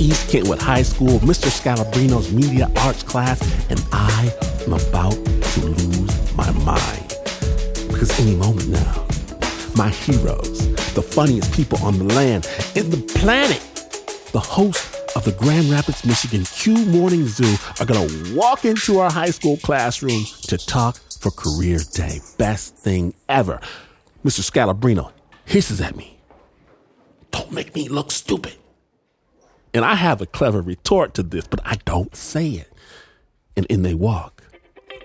East Kentwood High School, Mr. Scalabrino's media arts class, and I am about to lose my mind. Because any moment now, my heroes, the funniest people on the land and the planet, the host of the Grand Rapids, Michigan Q Morning Zoo are going to walk into our high school classroom to talk for career day. Best thing ever. Mr. Scalabrino hisses at me. Don't make me look stupid. And I have a clever retort to this, but I don't say it. And in they walk.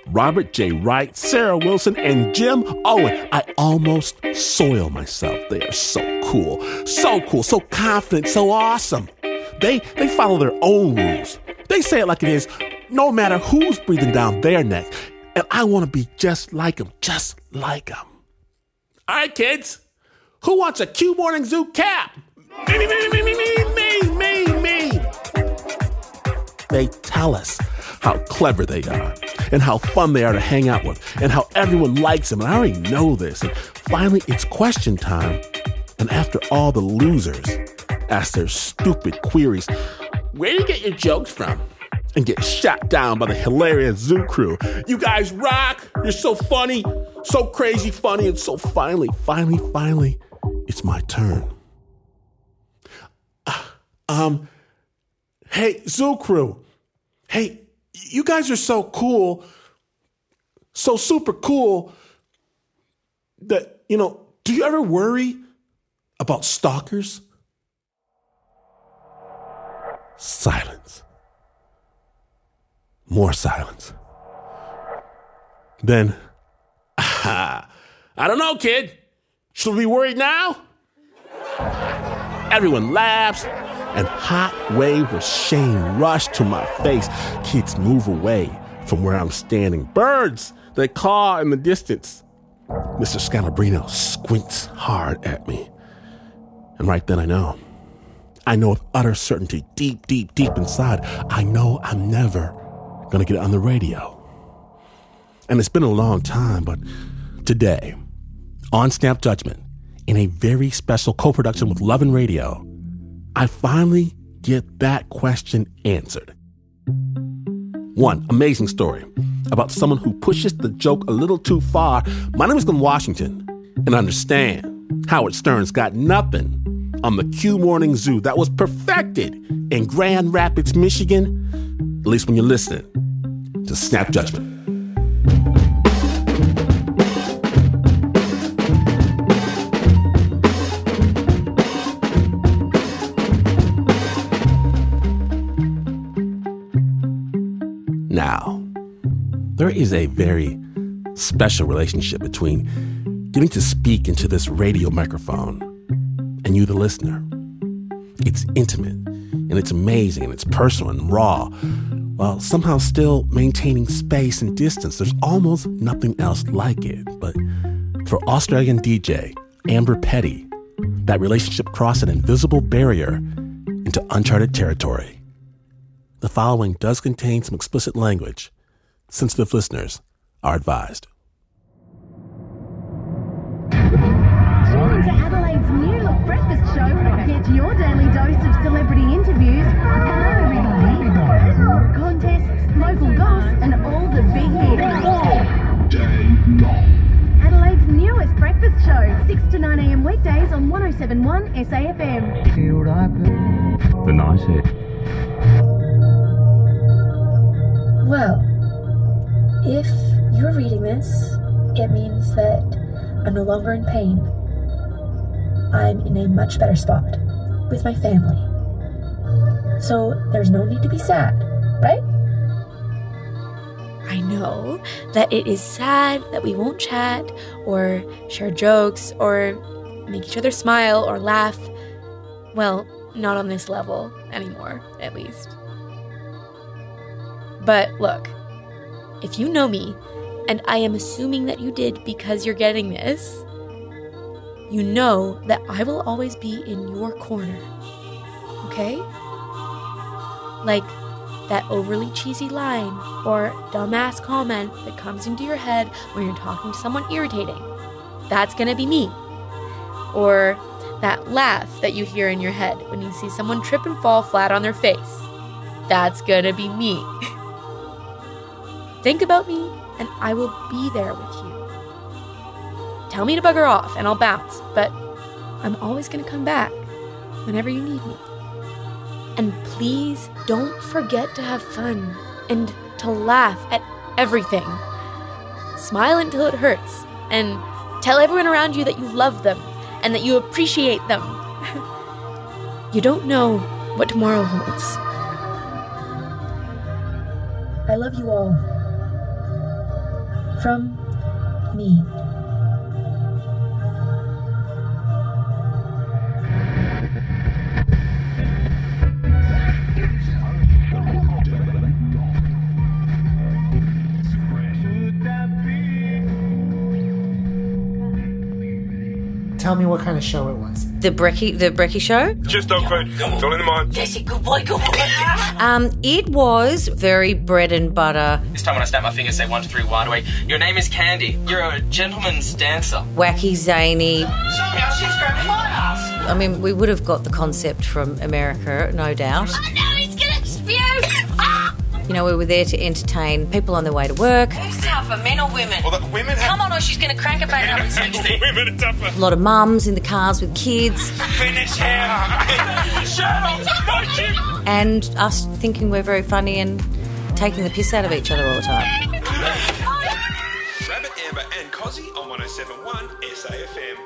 Robert J. Wright, Sarah Wilson, and Jim Owen. I almost soil myself. They are so cool, so cool, so confident, so awesome. They they follow their own rules. They say it like it is, no matter who's breathing down their neck. And I want to be just like them, just like them. All right, kids, who wants a Q Morning Zoo cap? Me, me, me, me, me, me. They tell us how clever they are and how fun they are to hang out with and how everyone likes them. And I already know this. And finally, it's question time. And after all the losers ask their stupid queries, where do you get your jokes from? And get shot down by the hilarious zoo crew. You guys rock. You're so funny, so crazy funny. And so finally, finally, finally, it's my turn. Um, hey, Zoo Crew. Hey, you guys are so cool, so super cool that, you know, do you ever worry about stalkers? Silence. More silence. Then, I don't know, kid. Should we be worried now? Everyone laughs, and hot waves of shame rush to my face. Kids move away from where I'm standing. Birds, they caw in the distance. Mr. Scalabrino squints hard at me. And right then I know. I know with utter certainty, deep, deep, deep inside, I know I'm never gonna get on the radio. And it's been a long time, but today, on Snap Judgment, in a very special co production with Love and Radio, I finally get that question answered. One amazing story about someone who pushes the joke a little too far. My name is Glynn Washington, and understand Howard Stern's got nothing on the Q Morning Zoo that was perfected in Grand Rapids, Michigan, at least when you're listening to Snap Judgment. There is a very special relationship between getting to speak into this radio microphone and you, the listener. It's intimate and it's amazing and it's personal and raw, while somehow still maintaining space and distance. There's almost nothing else like it. But for Australian DJ Amber Petty, that relationship crossed an invisible barrier into uncharted territory. The following does contain some explicit language. Sensitive listeners are advised. Tune into Adelaide's new Look Breakfast Show. Get your daily dose of celebrity interviews, contests, local goss, and all the big hits. Adelaide's newest breakfast show, 6 to 9 a.m. weekdays on 1071 SAFM. The night hit. Well, if you're reading this, it means that I'm no longer in pain. I'm in a much better spot with my family. So there's no need to be sad, right? I know that it is sad that we won't chat or share jokes or make each other smile or laugh. Well, not on this level anymore, at least. But look, if you know me, and I am assuming that you did because you're getting this, you know that I will always be in your corner. Okay? Like that overly cheesy line or dumbass comment that comes into your head when you're talking to someone irritating. That's gonna be me. Or that laugh that you hear in your head when you see someone trip and fall flat on their face. That's gonna be me. Think about me, and I will be there with you. Tell me to bugger off, and I'll bounce, but I'm always gonna come back whenever you need me. And please don't forget to have fun and to laugh at everything. Smile until it hurts, and tell everyone around you that you love them and that you appreciate them. you don't know what tomorrow holds. I love you all. From me. Tell me what kind of show it was. The Brecky, the Brecky Show. Just dog food. It's all in the mind. Jesse, good boy, good boy. um, it was very bread and butter, This time when I snap my fingers, say one, two, three, wide away. Your name is Candy. You're a gentleman's dancer. wacky, zany. Show me how she's grabbing my ass. I mean, we would have got the concept from America, no doubt. You know, we were there to entertain people on their way to work. Who's tougher, men or women? Well, the women have. Come on, or she's gonna crank it back up at 60. women are tougher. A lot of mums in the cars with kids, Finish him. Shut up. Not you. and us thinking we're very funny and taking the piss out of each other all the time. Rabbit, Amber, and Cozzy on 1071 SAFM.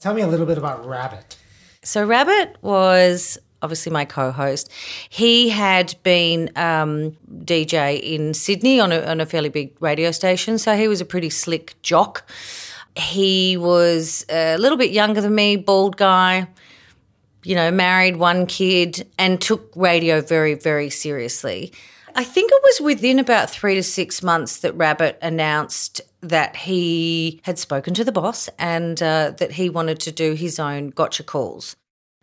Tell me a little bit about Rabbit. So Rabbit was obviously my co-host. He had been um, DJ in Sydney on a, on a fairly big radio station, so he was a pretty slick jock. He was a little bit younger than me, bald guy, you know, married, one kid, and took radio very, very seriously. I think it was within about three to six months that Rabbit announced that he had spoken to the boss and uh, that he wanted to do his own gotcha calls.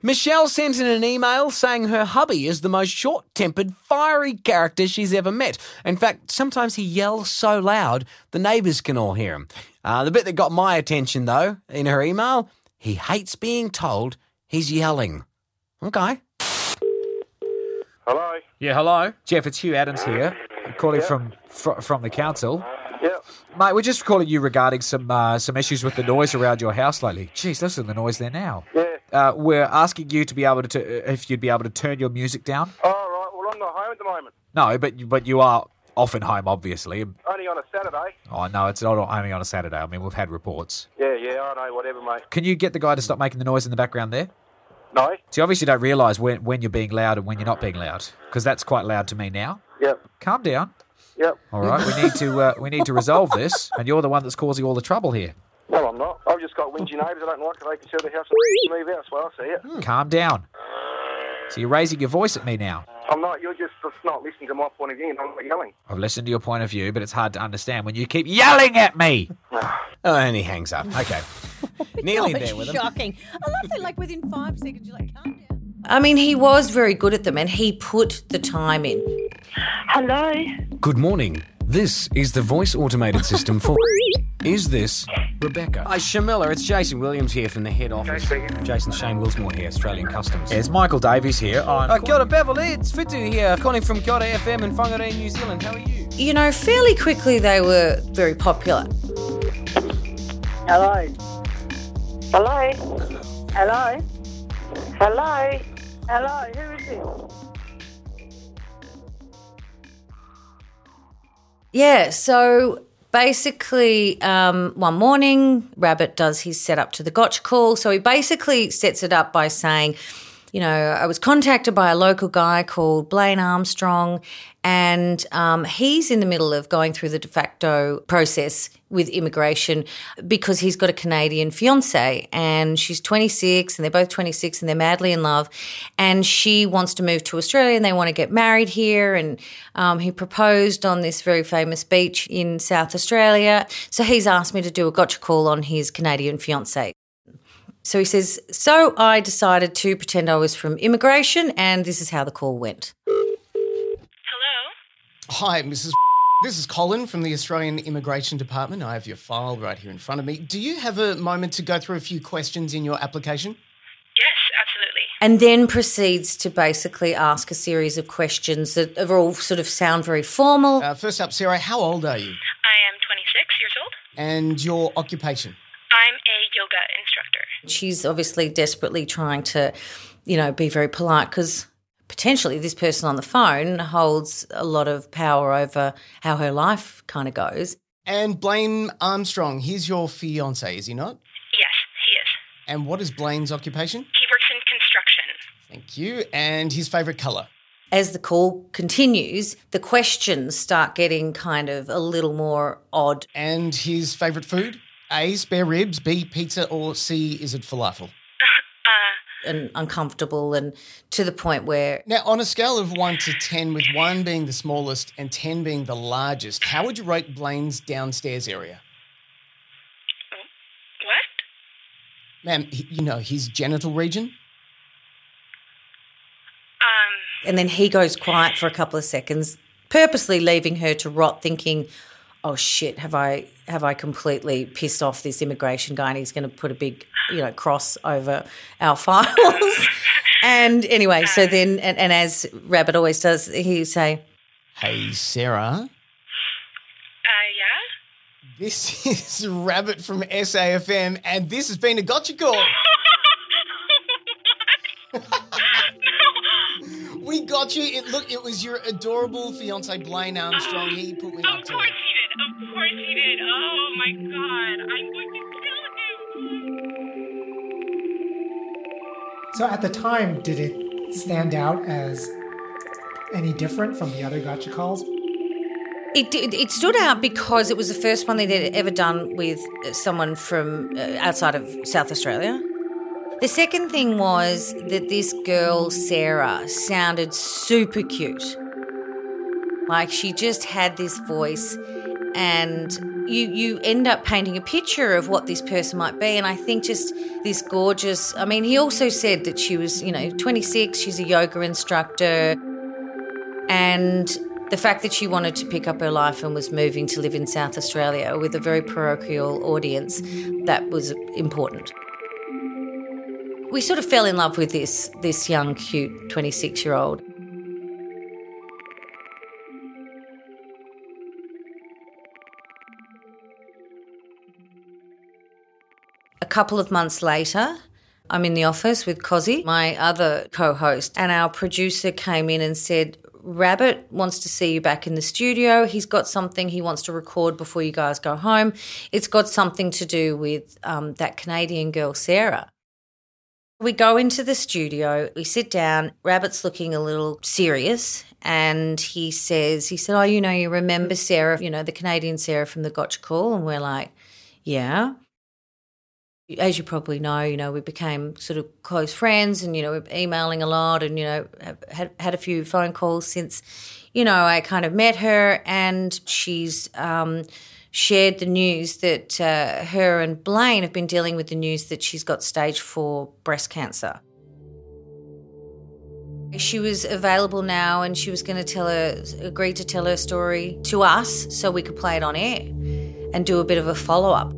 Michelle sent in an email saying her hubby is the most short tempered, fiery character she's ever met. In fact, sometimes he yells so loud the neighbours can all hear him. Uh, the bit that got my attention, though, in her email, he hates being told he's yelling. Okay. Hello. Yeah, hello, Jeff. It's Hugh Adams here, I'm calling from fr- from the council. Yep. Mate, we're just calling you regarding some uh, some issues with the noise around your house lately. Jeez, listen to the noise there now. Yeah. Uh, we're asking you to be able to, t- if you'd be able to turn your music down. All right. Well, I'm not home at the moment. No, but you- but you are often home, obviously. Only on a Saturday. Oh no, it's not only on a Saturday. I mean, we've had reports. Yeah, yeah. I know. Whatever, mate. Can you get the guy to stop making the noise in the background there? No. So you obviously don't realise when when you're being loud and when you're not being loud, because that's quite loud to me now. Yep. Calm down. Yep. All right, we need to uh, we need to resolve this, and you're the one that's causing all the trouble here. Well, I'm not. I've just got whingy neighbours I don't like it. They can sell their house and move out. So I see it. Calm down. So you're raising your voice at me now. I'm not. You're just not listening to my point of view. and I'm not yelling. I've listened to your point of view, but it's hard to understand when you keep yelling at me. Oh, and he hangs up. Okay. Nearly Oh, there with him. Shocking. I love that, like, within five seconds, you're like, calm down. I mean, he was very good at them and he put the time in. Hello? Good morning. This is the voice automated system for. Is this Rebecca? Hi, Shamilla. It's Jason Williams here from the head office. Jason Shane Willsmore here, Australian Customs. It's Michael Davies here. I'm Uh, kia Beverly. It's Fitu here, calling from Kia FM in Whangarei, New Zealand. How are you? You know, fairly quickly they were very popular. Hello? Hello? Hello? Hello? Hello? Who is this? Yeah, so basically, um, one morning, Rabbit does his setup to the gotcha call. So he basically sets it up by saying, you know, I was contacted by a local guy called Blaine Armstrong, and um, he's in the middle of going through the de facto process with immigration because he's got a Canadian fiance and she's 26 and they're both 26 and they're madly in love. And she wants to move to Australia and they want to get married here. And um, he proposed on this very famous beach in South Australia. So he's asked me to do a gotcha call on his Canadian fiance. So he says, So I decided to pretend I was from immigration, and this is how the call went. Hi, Mrs. This is Colin from the Australian Immigration Department. I have your file right here in front of me. Do you have a moment to go through a few questions in your application? Yes, absolutely. And then proceeds to basically ask a series of questions that are all sort of sound very formal. Uh, first up, Sarah, how old are you? I am 26 years old. And your occupation? I'm a yoga instructor. She's obviously desperately trying to, you know, be very polite because potentially this person on the phone holds a lot of power over how her life kind of goes. And Blaine Armstrong, he's your fiance, is he not? Yes, he is. And what is Blaine's occupation? He works in construction. Thank you. And his favourite colour? As the call continues, the questions start getting kind of a little more odd. And his favourite food? A, spare ribs, B, pizza, or C, is it falafel? Uh, and uncomfortable and to the point where Now, on a scale of 1 to 10, with 1 being the smallest and 10 being the largest, how would you rate Blaine's downstairs area? What? Ma'am, you know, his genital region? Um. and then he goes quiet for a couple of seconds purposely leaving her to rot thinking oh shit have i have i completely pissed off this immigration guy and he's going to put a big you know cross over our files and anyway so then and, and as rabbit always does he say Hey, Sarah. Uh, yeah? This is Rabbit from SAFM, and this has been a gotcha call. we got you. It look, it was your adorable fiance Blaine Armstrong. He put me up to it. He did. Of course he did. Oh my god. I'm going to kill him. So at the time, did it stand out as any different from the other gotcha calls? It, it, it stood out because it was the first one they'd ever done with someone from uh, outside of South Australia. The second thing was that this girl, Sarah, sounded super cute. Like she just had this voice, and you you end up painting a picture of what this person might be. And I think just this gorgeous. I mean, he also said that she was, you know, 26. She's a yoga instructor, and the fact that she wanted to pick up her life and was moving to live in South Australia with a very parochial audience, that was important. We sort of fell in love with this this young, cute 26 year old. Couple of months later, I'm in the office with Cozzy, my other co host, and our producer came in and said, Rabbit wants to see you back in the studio. He's got something he wants to record before you guys go home. It's got something to do with um, that Canadian girl, Sarah. We go into the studio, we sit down. Rabbit's looking a little serious, and he says, He said, Oh, you know, you remember Sarah, you know, the Canadian Sarah from the Gotcha Call? And we're like, Yeah as you probably know, you know, we became sort of close friends and, you know, we're emailing a lot and, you know, had, had a few phone calls since, you know, I kind of met her and she's um, shared the news that uh, her and Blaine have been dealing with the news that she's got stage four breast cancer. She was available now and she was going to tell her, agreed to tell her story to us so we could play it on air and do a bit of a follow up.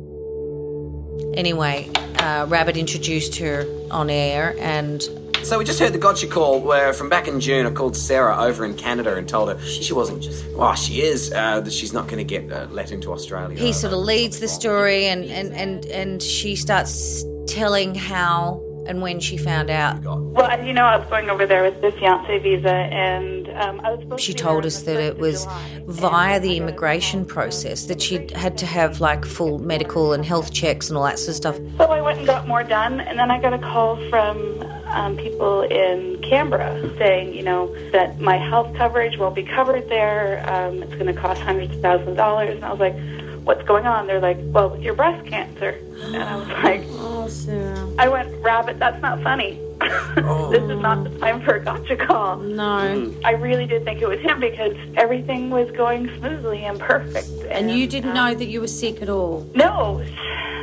Anyway, uh, Rabbit introduced her on air, and So we just heard the gotcha call where from back in June I called Sarah over in Canada and told her she wasn't just, well, she is, uh, that she's not going to get uh, let into Australia. he sort of leads the story, and, and, and, and she starts telling how and when she found out. Well, you know, I was going over there with the fiance visa, and um, I was She to told us that it was July. via the immigration process that she'd had to have like full medical and health checks and all that sort of stuff. So I went and got more done, and then I got a call from um, people in Canberra saying, you know, that my health coverage won't be covered there. Um, it's going to cost hundreds of thousands of dollars. And I was like, what's going on? They're like, well, with your breast cancer. And I was like, oh, Sarah. I went, Rabbit, that's not funny. this is not the time for a gotcha call. No. I really did think it was him because everything was going smoothly and perfect. And you didn't know that you were sick at all? No,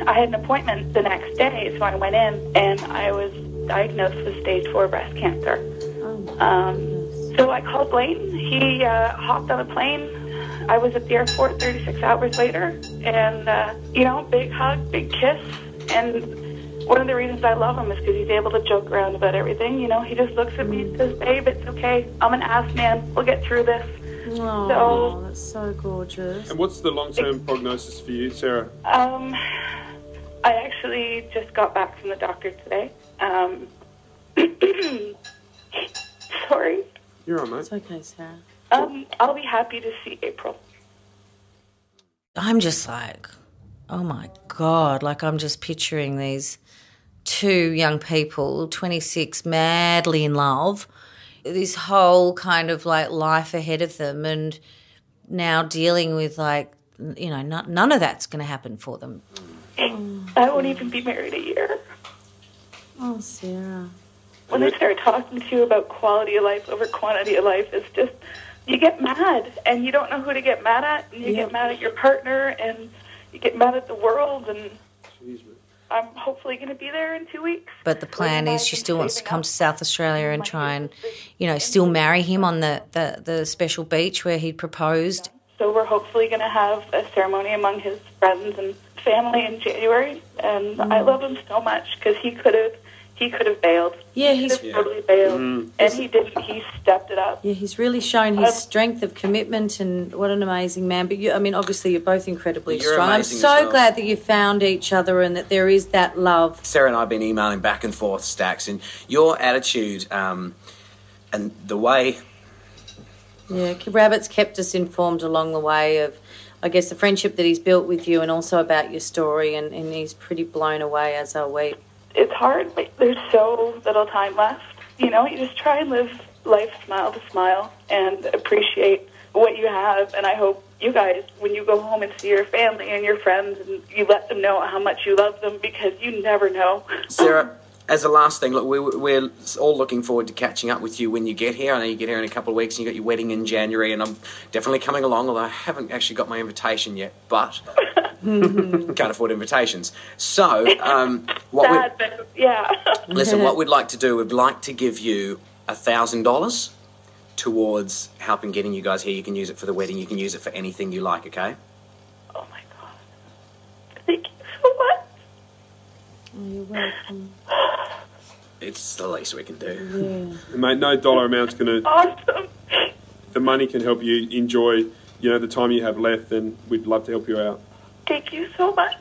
I had an appointment the next day, so I went in and I was diagnosed with stage four breast cancer. Um, so I called Blaine. He uh, hopped on a plane. I was at the airport 36 hours later, and uh, you know, big hug, big kiss, and one of the reasons I love him is because he's able to joke around about everything. You know, he just looks at me and says, "Babe, it's okay. I'm an ass man. We'll get through this." Oh, So- that's so gorgeous. And what's the long term prognosis for you, Sarah? Um, I actually just got back from the doctor today. Um, sorry. You're all right, mate. It's okay, Sarah. Um, I'll be happy to see April. I'm just like, oh my God, like I'm just picturing these two young people, 26, madly in love, this whole kind of like life ahead of them, and now dealing with like, you know, not, none of that's going to happen for them. I won't even be married a year. Oh, Sarah. When they start talking to you about quality of life over quantity of life, it's just you get mad and you don't know who to get mad at, and you get mad at your partner, and you get mad at the world. And I'm hopefully going to be there in two weeks. But the plan is she still wants to come to South Australia and try and, you know, still marry him on the, the, the special beach where he proposed. So we're hopefully going to have a ceremony among his friends and family in January. And mm. I love him so much because he could have he could have bailed. Yeah, he he's- could have totally bailed, Mm. and he didn't. He stepped it up. Yeah, he's really shown his strength of commitment and what an amazing man. But you, I mean, obviously, you're both incredibly You're strong. I'm so well. glad that you found each other and that there is that love. Sarah and I have been emailing back and forth, Stacks, and your attitude um, and the way Yeah, Rabbit's kept us informed along the way of, I guess, the friendship that he's built with you and also about your story, and, and he's pretty blown away, as are we. It's hard, but there's so little time left. You know, you just try and live life smile to smile and appreciate what you have. And I hope you guys, when you go home and see your family and your friends, and you let them know how much you love them because you never know. Sarah, as a last thing, look, we, we're all looking forward to catching up with you when you get here. I know you get here in a couple of weeks and you got your wedding in January, and I'm definitely coming along, although I haven't actually got my invitation yet, but can't afford invitations. So, um, what Sad, but yeah. listen, what we'd like to do, we'd like to give you a thousand dollars towards helping getting you guys here. You can use it for the wedding. You can use it for anything you like. Okay? Oh my God. Thank you so much. Oh, you're welcome. It's the least we can do. And mate, no dollar amount's going to. Awesome. The money can help you enjoy, you know, the time you have left, and we'd love to help you out. Thank you so much.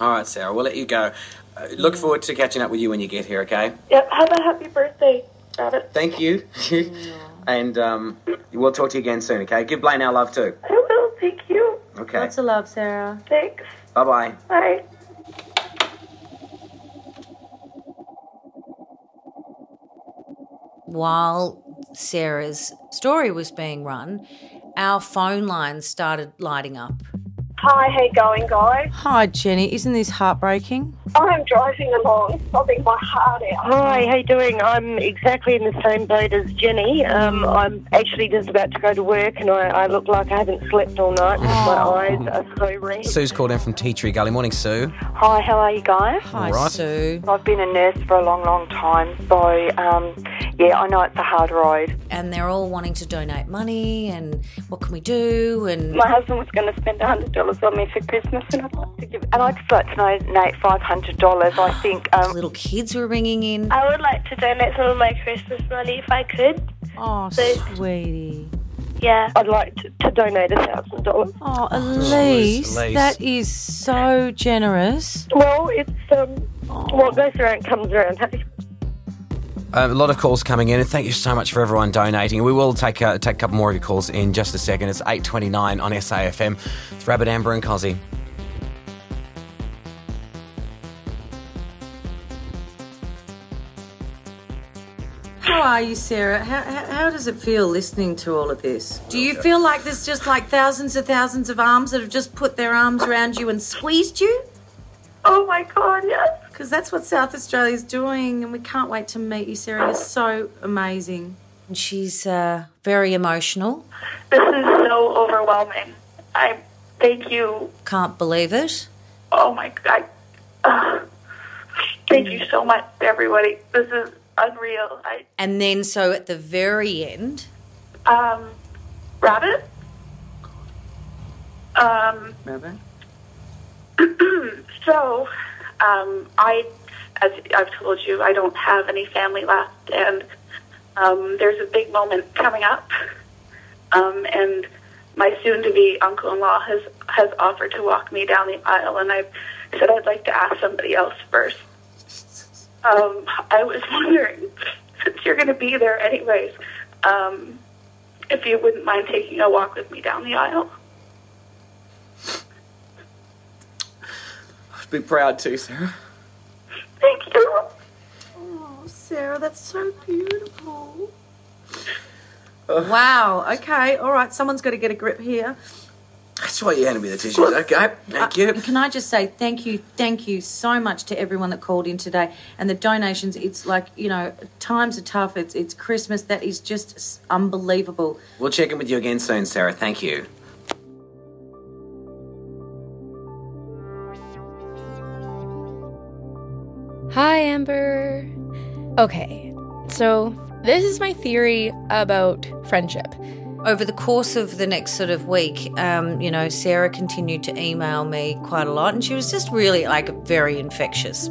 All right, Sarah, we'll let you go. Uh, look forward to catching up with you when you get here. Okay? Yep. Have a happy birthday, Rabbit. Thank you. and um, we'll talk to you again soon. Okay? Give Blaine our love too. I will. Thank you. Okay. Lots of love, Sarah. Thanks. Bye bye bye. While Sarah's story was being run, our phone lines started lighting up. Hi, how you going, guys? Hi, Jenny. Isn't this heartbreaking? I'm driving along, sobbing my heart out. Hi, how you doing? I'm exactly in the same boat as Jenny. Um, I'm actually just about to go to work, and I, I look like I haven't slept all night because my oh. eyes are so red. Sue's called in from Tea Tree Gully. Morning, Sue. Hi, how are you guys? Hi, Sue. I've been a nurse for a long, long time, so um, yeah, I know it's a hard road. And they're all wanting to donate money, and what can we do? And My husband was going to spend $100 on me for Christmas, and I'd like to give. And I'd like to donate five hundred dollars. I think um, little kids were ringing in. I would like to donate some of my Christmas money if I could. Oh, so, sweetie. Yeah. I'd like to, to donate a thousand dollars. Oh, oh Elise, Elise, that is so generous. Well, it's um, oh. what goes around comes around. Hey? Um, a lot of calls coming in, and thank you so much for everyone donating. We will take a, take a couple more of your calls in just a second. It's eight twenty nine on SAFM. It's Rabbit Amber and Cozzy. How are you, Sarah? How, how, how does it feel listening to all of this? Do you feel like there's just like thousands and thousands of arms that have just put their arms around you and squeezed you? Oh my god, yes. Because that's what South Australia's doing, and we can't wait to meet you, Sarah. You're so amazing. And she's uh, very emotional. This is so overwhelming. I thank you. Can't believe it. Oh my god. Uh, thank you so much, everybody. This is unreal. I And then, so at the very end, um, rabbit. Um, Rabbit. so, um, I, as I've told you, I don't have any family left, and um, there's a big moment coming up, um, and my soon-to-be uncle-in-law has has offered to walk me down the aisle, and I said I'd like to ask somebody else first. Um, I was wondering, since you're going to be there anyways, um, if you wouldn't mind taking a walk with me down the aisle. Be proud too, Sarah. Thank you. Oh, Sarah, that's so beautiful. Wow. Okay. All right. Someone's got to get a grip here. That's why you handed me the tissues. Okay, thank you. Uh, can I just say thank you, thank you so much to everyone that called in today and the donations. It's like you know, times are tough. It's it's Christmas. That is just unbelievable. We'll check in with you again soon, Sarah. Thank you. Hi, Amber. Okay, so this is my theory about friendship. Over the course of the next sort of week, um, you know, Sarah continued to email me quite a lot, and she was just really like very infectious.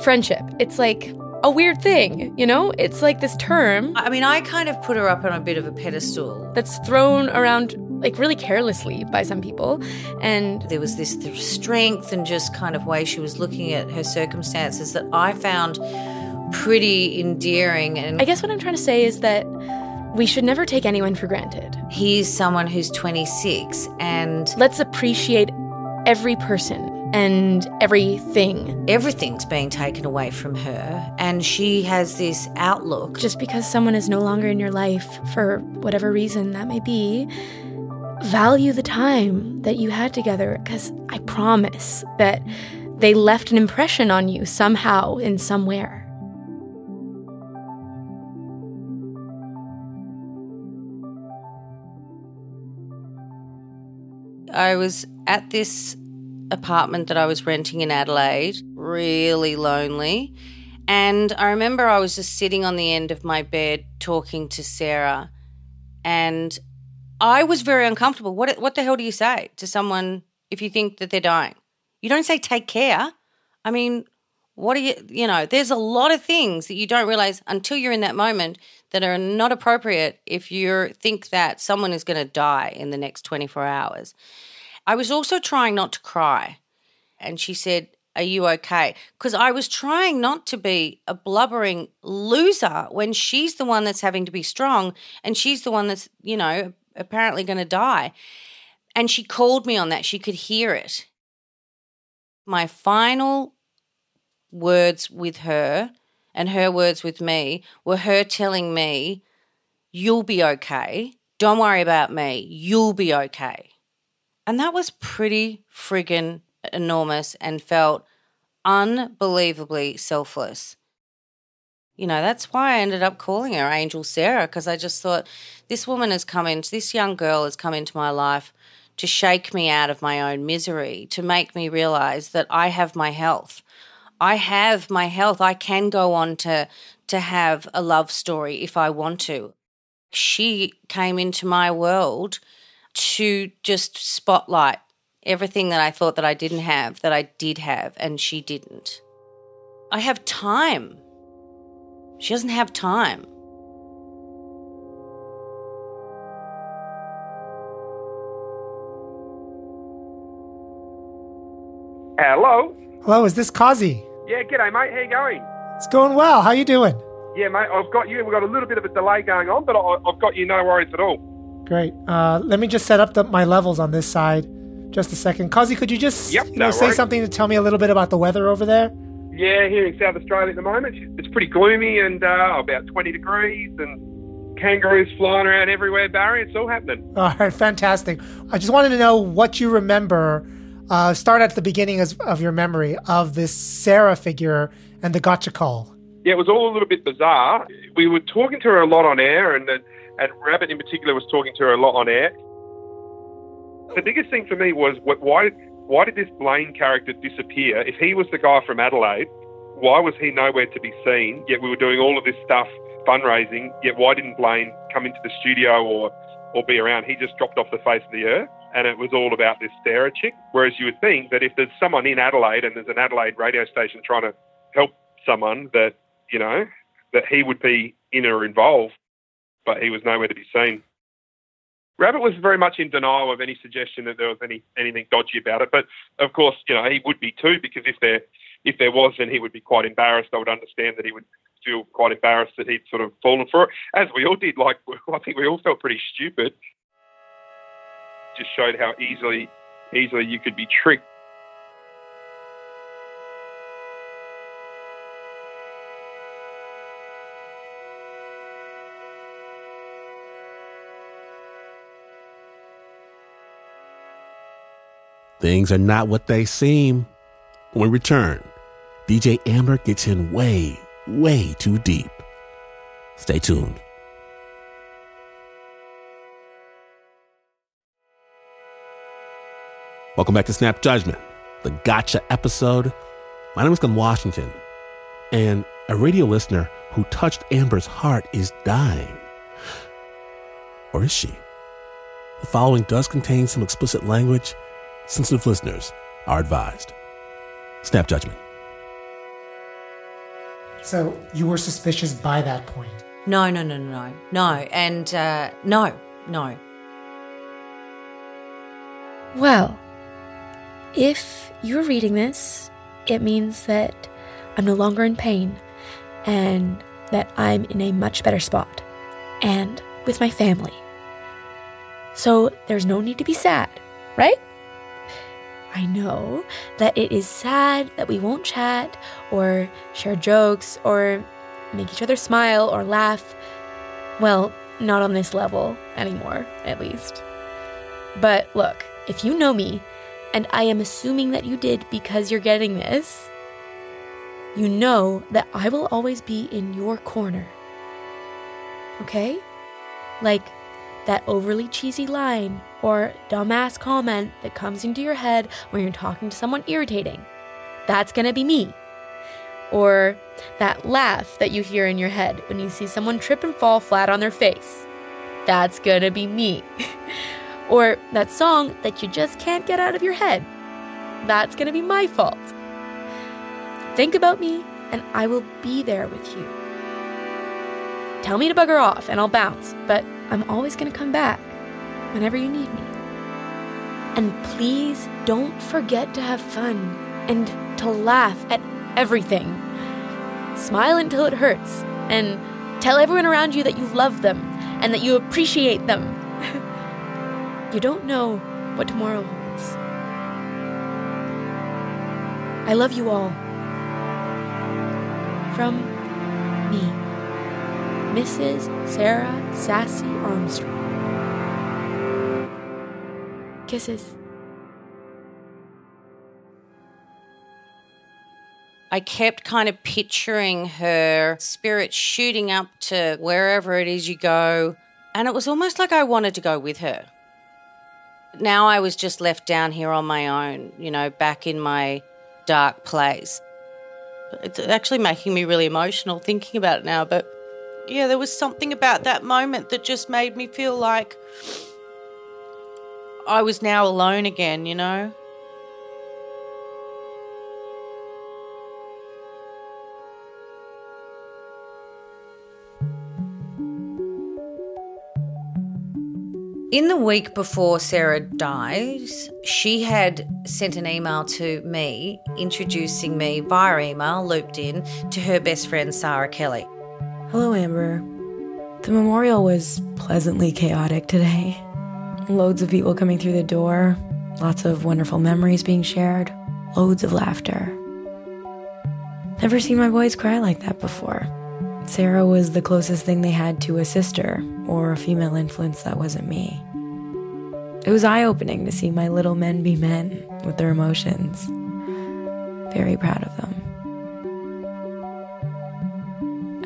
Friendship. It's like a weird thing, you know? It's like this term. I mean, I kind of put her up on a bit of a pedestal. That's thrown around like really carelessly by some people. And there was this strength and just kind of way she was looking at her circumstances that I found pretty endearing. And I guess what I'm trying to say is that we should never take anyone for granted. He's someone who's 26 and let's appreciate every person and everything. Everything's being taken away from her, and she has this outlook. Just because someone is no longer in your life for whatever reason that may be, value the time that you had together because I promise that they left an impression on you somehow in somewhere. I was at this apartment that I was renting in Adelaide, really lonely. And I remember I was just sitting on the end of my bed talking to Sarah, and I was very uncomfortable. What what the hell do you say to someone if you think that they're dying? You don't say take care. I mean, what are you, you know, there's a lot of things that you don't realize until you're in that moment that are not appropriate if you think that someone is going to die in the next 24 hours. I was also trying not to cry. And she said, Are you okay? Because I was trying not to be a blubbering loser when she's the one that's having to be strong and she's the one that's, you know, apparently going to die. And she called me on that. She could hear it. My final words with her and her words with me were her telling me, You'll be okay. Don't worry about me. You'll be okay. And that was pretty friggin' enormous and felt unbelievably selfless. You know, that's why I ended up calling her Angel Sarah because I just thought this woman has come into, this young girl has come into my life to shake me out of my own misery, to make me realize that I have my health. I have my health. I can go on to to have a love story if I want to. She came into my world to just spotlight everything that I thought that I didn't have that I did have and she didn't. I have time. She doesn't have time. Hello. Hello, is this Kazi? Yeah, g'day, mate. How you going? It's going well. How you doing? Yeah, mate, I've got you. We've got a little bit of a delay going on, but I, I've got you. No worries at all. Great. Uh, let me just set up the, my levels on this side. Just a second. Kazi, could you just Yep, you know, no say worries. something to tell me a little bit about the weather over there? Yeah, here in South Australia at the moment, it's pretty gloomy and uh, about 20 degrees and kangaroos flying around everywhere, Barry. It's all happening. All right, fantastic. I just wanted to know what you remember. Uh, start at the beginning of, of your memory of this Sarah figure and the gotcha call. Yeah, it was all a little bit bizarre. We were talking to her a lot on air, and and Rabbit in particular was talking to her a lot on air. The biggest thing for me was what, why why did this Blaine character disappear? If he was the guy from Adelaide, why was he nowhere to be seen? Yet we were doing all of this stuff, fundraising. Yet why didn't Blaine come into the studio or or be around? He just dropped off the face of the earth, and it was all about this Sarah chick. Whereas you would think that if there's someone in Adelaide and there's an Adelaide radio station trying to help someone, that you know that he would be in or involved, but he was nowhere to be seen. Rabbit was very much in denial of any suggestion that there was any anything dodgy about it, but of course, you know, he would be too because if there if there was, then he would be quite embarrassed. I would understand that he would feel quite embarrassed that he'd sort of fallen for it, as we all did. Like I think we all felt pretty stupid. Just showed how easily easily you could be tricked. Things are not what they seem. When we return, DJ Amber gets in way, way too deep. Stay tuned. Welcome back to Snap Judgment, the gotcha episode. My name is Glynn Washington, and a radio listener who touched Amber's heart is dying. Or is she? The following does contain some explicit language. Sensitive listeners are advised. Snap judgment. So you were suspicious by that point. No, no, no, no, no, no, and uh, no, no. Well, if you're reading this, it means that I'm no longer in pain and that I'm in a much better spot and with my family. So there's no need to be sad, right? I know that it is sad that we won't chat or share jokes or make each other smile or laugh. Well, not on this level anymore, at least. But look, if you know me, and I am assuming that you did because you're getting this, you know that I will always be in your corner. Okay? Like that overly cheesy line or dumbass comment that comes into your head when you're talking to someone irritating. That's gonna be me. Or that laugh that you hear in your head when you see someone trip and fall flat on their face. That's gonna be me. or that song that you just can't get out of your head. That's gonna be my fault. Think about me, and I will be there with you. Tell me to bugger off, and I'll bounce, but I'm always gonna come back whenever you need me. And please don't forget to have fun and to laugh at everything. Smile until it hurts, and tell everyone around you that you love them and that you appreciate them. you don't know what tomorrow holds. I love you all. From me, Mrs. Sarah Sassy Armstrong. Kisses. I kept kind of picturing her spirit shooting up to wherever it is you go. And it was almost like I wanted to go with her. Now I was just left down here on my own, you know, back in my dark place. It's actually making me really emotional thinking about it now. But yeah, there was something about that moment that just made me feel like I was now alone again, you know? In the week before Sarah dies, she had sent an email to me introducing me via email, looped in, to her best friend Sarah Kelly. Hello, Amber. The memorial was pleasantly chaotic today. Loads of people coming through the door, lots of wonderful memories being shared, loads of laughter. Never seen my boys cry like that before. Sarah was the closest thing they had to a sister or a female influence that wasn't me. It was eye opening to see my little men be men with their emotions. Very proud of them.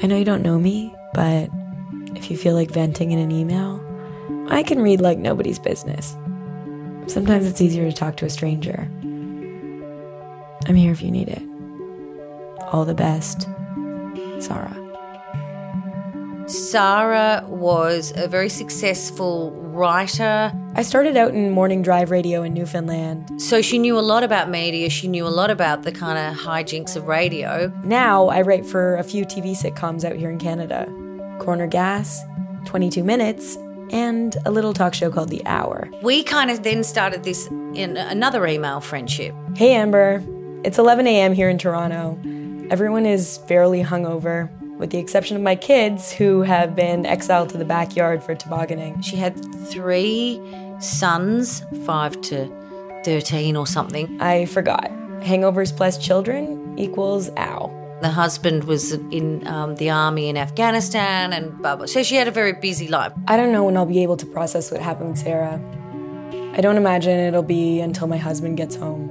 I know you don't know me, but if you feel like venting in an email, I can read like nobody's business. Sometimes it's easier to talk to a stranger. I'm here if you need it. All the best, Sarah. Sarah was a very successful writer. I started out in morning drive radio in Newfoundland. So she knew a lot about media, she knew a lot about the kind of hijinks of radio. Now I write for a few TV sitcoms out here in Canada Corner Gas, 22 Minutes, and a little talk show called The Hour. We kind of then started this in another email friendship. Hey Amber, it's 11 a.m. here in Toronto. Everyone is fairly hungover, with the exception of my kids who have been exiled to the backyard for tobogganing. She had three sons, five to 13 or something. I forgot. Hangovers plus children equals ow. The husband was in um, the army in Afghanistan and blah, blah. So she had a very busy life. I don't know when I'll be able to process what happened with Sarah. I don't imagine it'll be until my husband gets home.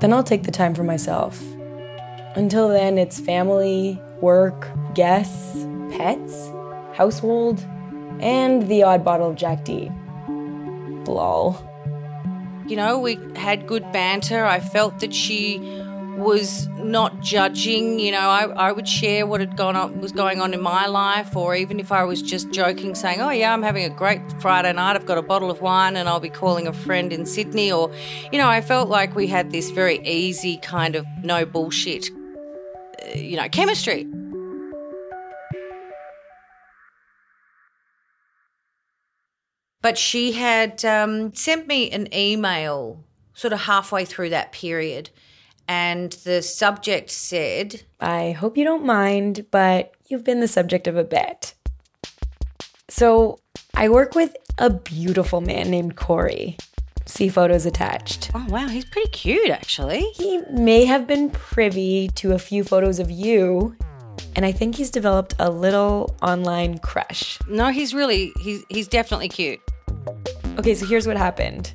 Then I'll take the time for myself. Until then, it's family, work, guests, pets, household, and the odd bottle of Jack D. Lol. You know, we had good banter. I felt that she was not judging. You know, I, I would share what had gone on, was going on in my life, or even if I was just joking, saying, "Oh yeah, I'm having a great Friday night. I've got a bottle of wine, and I'll be calling a friend in Sydney." Or, you know, I felt like we had this very easy kind of no bullshit, you know, chemistry. But she had um, sent me an email sort of halfway through that period, and the subject said, I hope you don't mind, but you've been the subject of a bet. So, I work with a beautiful man named Corey. See photos attached. Oh, wow, he's pretty cute, actually. He may have been privy to a few photos of you, and I think he's developed a little online crush. No, he's really, he's, he's definitely cute. Okay, so here's what happened.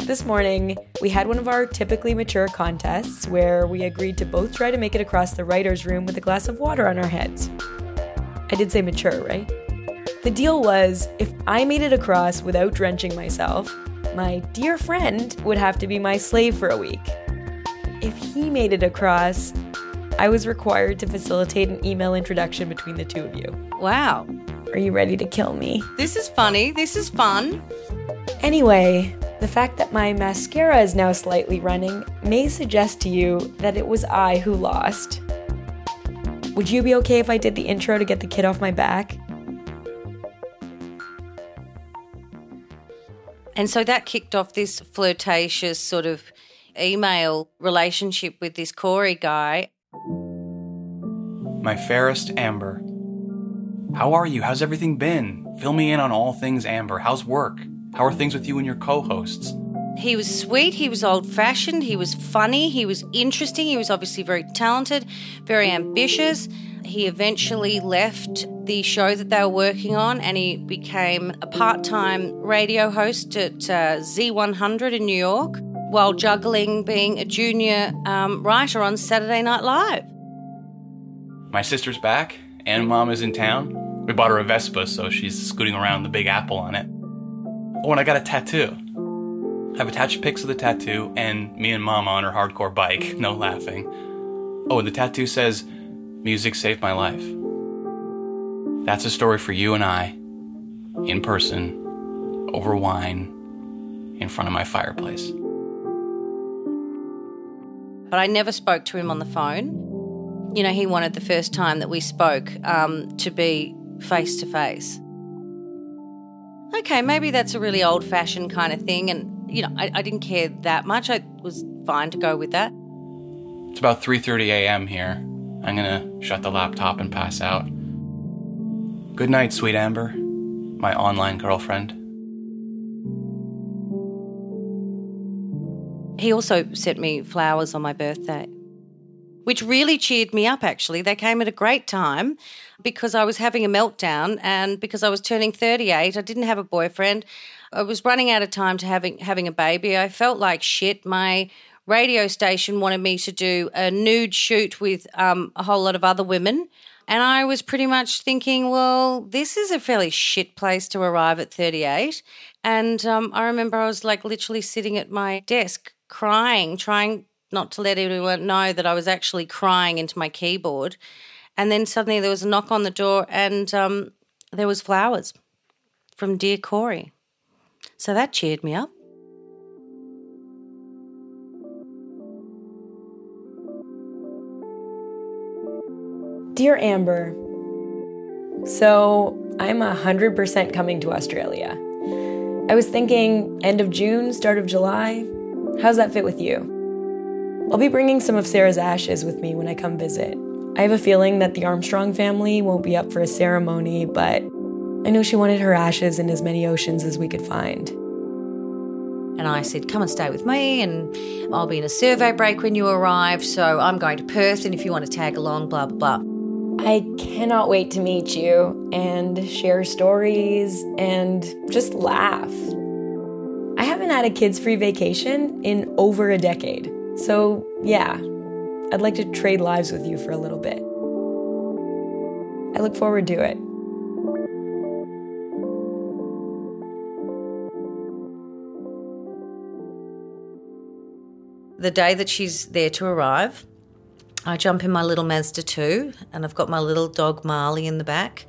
This morning, we had one of our typically mature contests where we agreed to both try to make it across the writer's room with a glass of water on our heads. I did say mature, right? The deal was if I made it across without drenching myself, my dear friend would have to be my slave for a week. If he made it across, I was required to facilitate an email introduction between the two of you. Wow. Are you ready to kill me? This is funny. This is fun. Anyway, the fact that my mascara is now slightly running may suggest to you that it was I who lost. Would you be okay if I did the intro to get the kid off my back? And so that kicked off this flirtatious sort of email relationship with this Corey guy. My fairest Amber. How are you? How's everything been? Fill me in on all things Amber. How's work? How are things with you and your co hosts? He was sweet, he was old fashioned, he was funny, he was interesting, he was obviously very talented, very ambitious. He eventually left the show that they were working on and he became a part time radio host at uh, Z100 in New York while juggling being a junior um, writer on Saturday Night Live. My sister's back, and mom is in town. We bought her a Vespa, so she's scooting around the Big Apple on it. Oh, and I got a tattoo. I've attached pics of the tattoo and me and mama on her hardcore bike. No laughing. Oh, and the tattoo says, Music saved my life. That's a story for you and I, in person, over wine, in front of my fireplace. But I never spoke to him on the phone. You know, he wanted the first time that we spoke um, to be face to face. Okay, maybe that's a really old fashioned kind of thing. And, you know, I, I didn't care that much. I was fine to go with that. It's about 3:30 a.m. here. I'm going to shut the laptop and pass out. Good night, sweet Amber, my online girlfriend. He also sent me flowers on my birthday, which really cheered me up, actually. They came at a great time because I was having a meltdown and because I was turning 38. I didn't have a boyfriend. I was running out of time to having, having a baby. I felt like shit. My radio station wanted me to do a nude shoot with um, a whole lot of other women. And I was pretty much thinking, well, this is a fairly shit place to arrive at 38. And um, I remember I was like literally sitting at my desk crying, trying not to let anyone know that I was actually crying into my keyboard. And then suddenly there was a knock on the door and um, there was flowers from Dear Corey. So that cheered me up. Dear Amber, so I'm 100% coming to Australia. I was thinking end of June, start of July. How's that fit with you? I'll be bringing some of Sarah's ashes with me when I come visit. I have a feeling that the Armstrong family won't be up for a ceremony, but I know she wanted her ashes in as many oceans as we could find. And I said, Come and stay with me, and I'll be in a survey break when you arrive. So I'm going to Perth, and if you want to tag along, blah, blah, blah. I cannot wait to meet you and share stories and just laugh. I haven't had a kids free vacation in over a decade. So, yeah, I'd like to trade lives with you for a little bit. I look forward to it. The day that she's there to arrive, I jump in my little Mazda 2 and I've got my little dog Marley in the back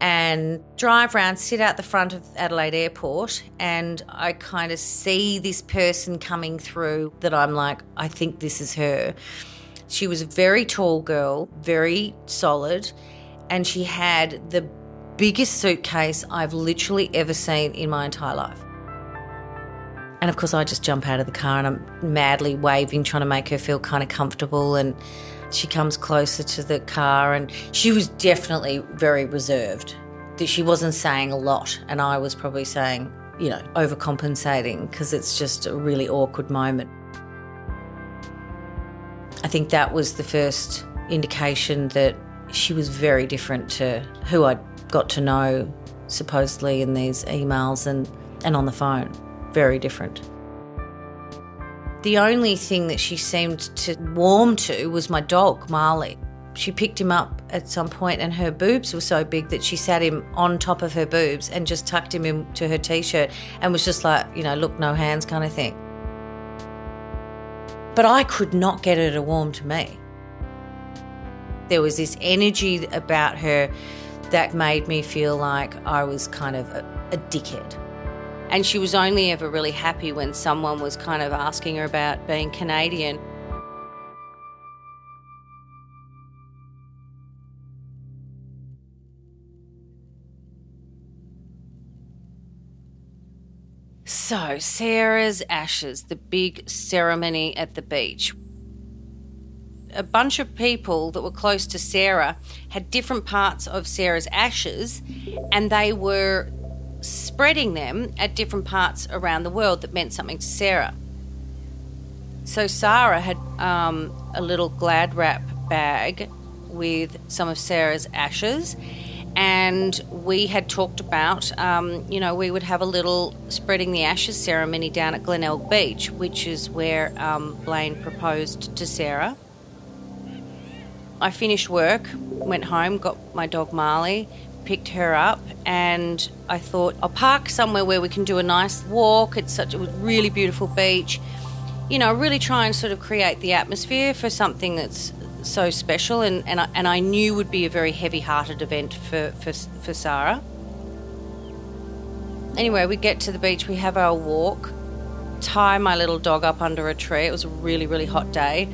and drive around, sit out the front of Adelaide Airport, and I kind of see this person coming through that I'm like, I think this is her. She was a very tall girl, very solid, and she had the biggest suitcase I've literally ever seen in my entire life. And of course, I just jump out of the car and I'm madly waving, trying to make her feel kind of comfortable. And she comes closer to the car, and she was definitely very reserved. That She wasn't saying a lot, and I was probably saying, you know, overcompensating because it's just a really awkward moment. I think that was the first indication that she was very different to who I got to know supposedly in these emails and, and on the phone. Very different. The only thing that she seemed to warm to was my dog, Marley. She picked him up at some point, and her boobs were so big that she sat him on top of her boobs and just tucked him into her t shirt and was just like, you know, look, no hands kind of thing. But I could not get her to warm to me. There was this energy about her that made me feel like I was kind of a, a dickhead. And she was only ever really happy when someone was kind of asking her about being Canadian. So, Sarah's ashes, the big ceremony at the beach. A bunch of people that were close to Sarah had different parts of Sarah's ashes, and they were spreading them at different parts around the world that meant something to Sarah. So Sarah had um, a little glad wrap bag with some of Sarah's ashes, and we had talked about, um, you know, we would have a little spreading the ashes ceremony down at Glenelg Beach, which is where um, Blaine proposed to Sarah. I finished work, went home, got my dog Marley, picked her up, and I thought I'll park somewhere where we can do a nice walk. It's such a really beautiful beach. You know, really try and sort of create the atmosphere for something that's so special, and and I, and I knew would be a very heavy-hearted event for for for Sarah. Anyway, we get to the beach, we have our walk, tie my little dog up under a tree. It was a really really hot day,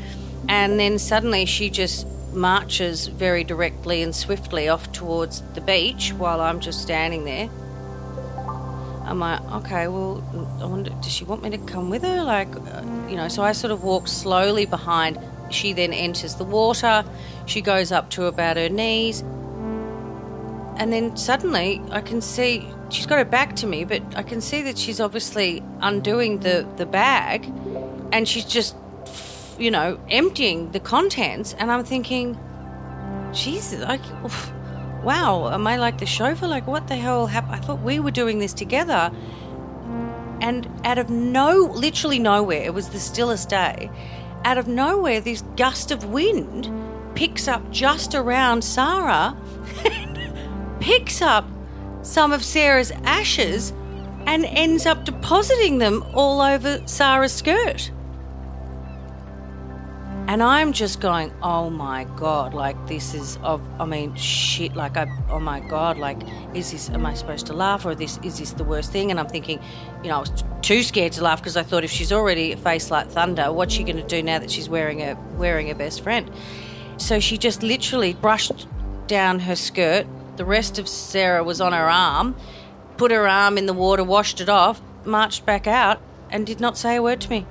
and then suddenly she just marches very directly and swiftly off towards the beach while I'm just standing there. I'm like, okay, well, I wonder, does she want me to come with her? Like, uh, you know, so I sort of walk slowly behind. She then enters the water. She goes up to about her knees. And then suddenly I can see she's got her back to me, but I can see that she's obviously undoing the, the bag and she's just, you know, emptying the contents. And I'm thinking, Jesus, like, wow, am I like the chauffeur? Like, what the hell happened? I thought we were doing this together. And out of no, literally nowhere, it was the stillest day. Out of nowhere, this gust of wind picks up just around Sarah, picks up some of Sarah's ashes, and ends up depositing them all over Sarah's skirt. And I'm just going, oh my god, like this is of, I mean, shit, like I, oh my god, like is this? Am I supposed to laugh or this is this the worst thing? And I'm thinking, you know, I was t- too scared to laugh because I thought if she's already a face like thunder, what's she going to do now that she's wearing a wearing a best friend? So she just literally brushed down her skirt. The rest of Sarah was on her arm, put her arm in the water, washed it off, marched back out, and did not say a word to me.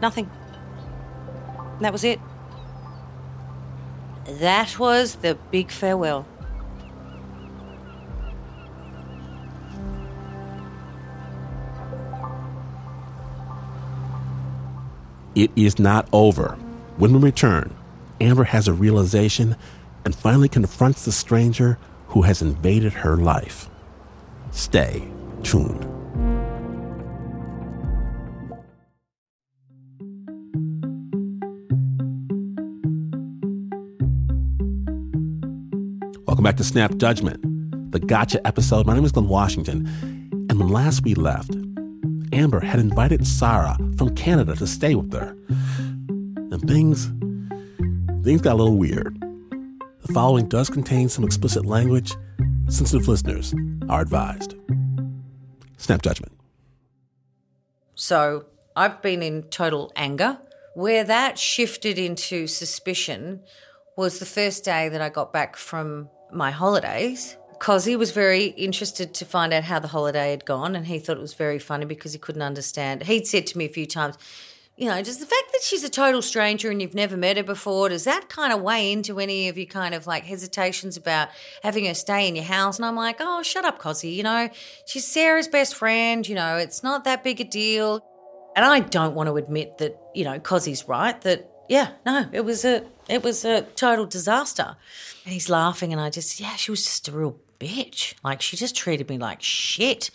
Nothing. And that was it. That was the big farewell. It is not over. When we return, Amber has a realization and finally confronts the stranger who has invaded her life. Stay tuned. Welcome back to Snap Judgment, the gotcha episode. My name is Glynn Washington. And when last we left, Amber had invited Sarah from Canada to stay with her. And things things got a little weird. The following does contain some explicit language. Sensitive listeners are advised. Snap judgment. So I've been in total anger. Where that shifted into suspicion was the first day that I got back from my holidays. Cozzy was very interested to find out how the holiday had gone, and he thought it was very funny because he couldn't understand. He'd said to me a few times, you know, does the fact that she's a total stranger and you've never met her before, does that kind of weigh into any of your kind of like hesitations about having her stay in your house? And I'm like, oh, shut up, Cozzy. You know, she's Sarah's best friend. You know, it's not that big a deal. And I don't want to admit that, you know, Cozzy's right, that, yeah, no, it was a, it was a total disaster. And he's laughing, and I just, yeah, she was just a real bitch. Like, she just treated me like shit.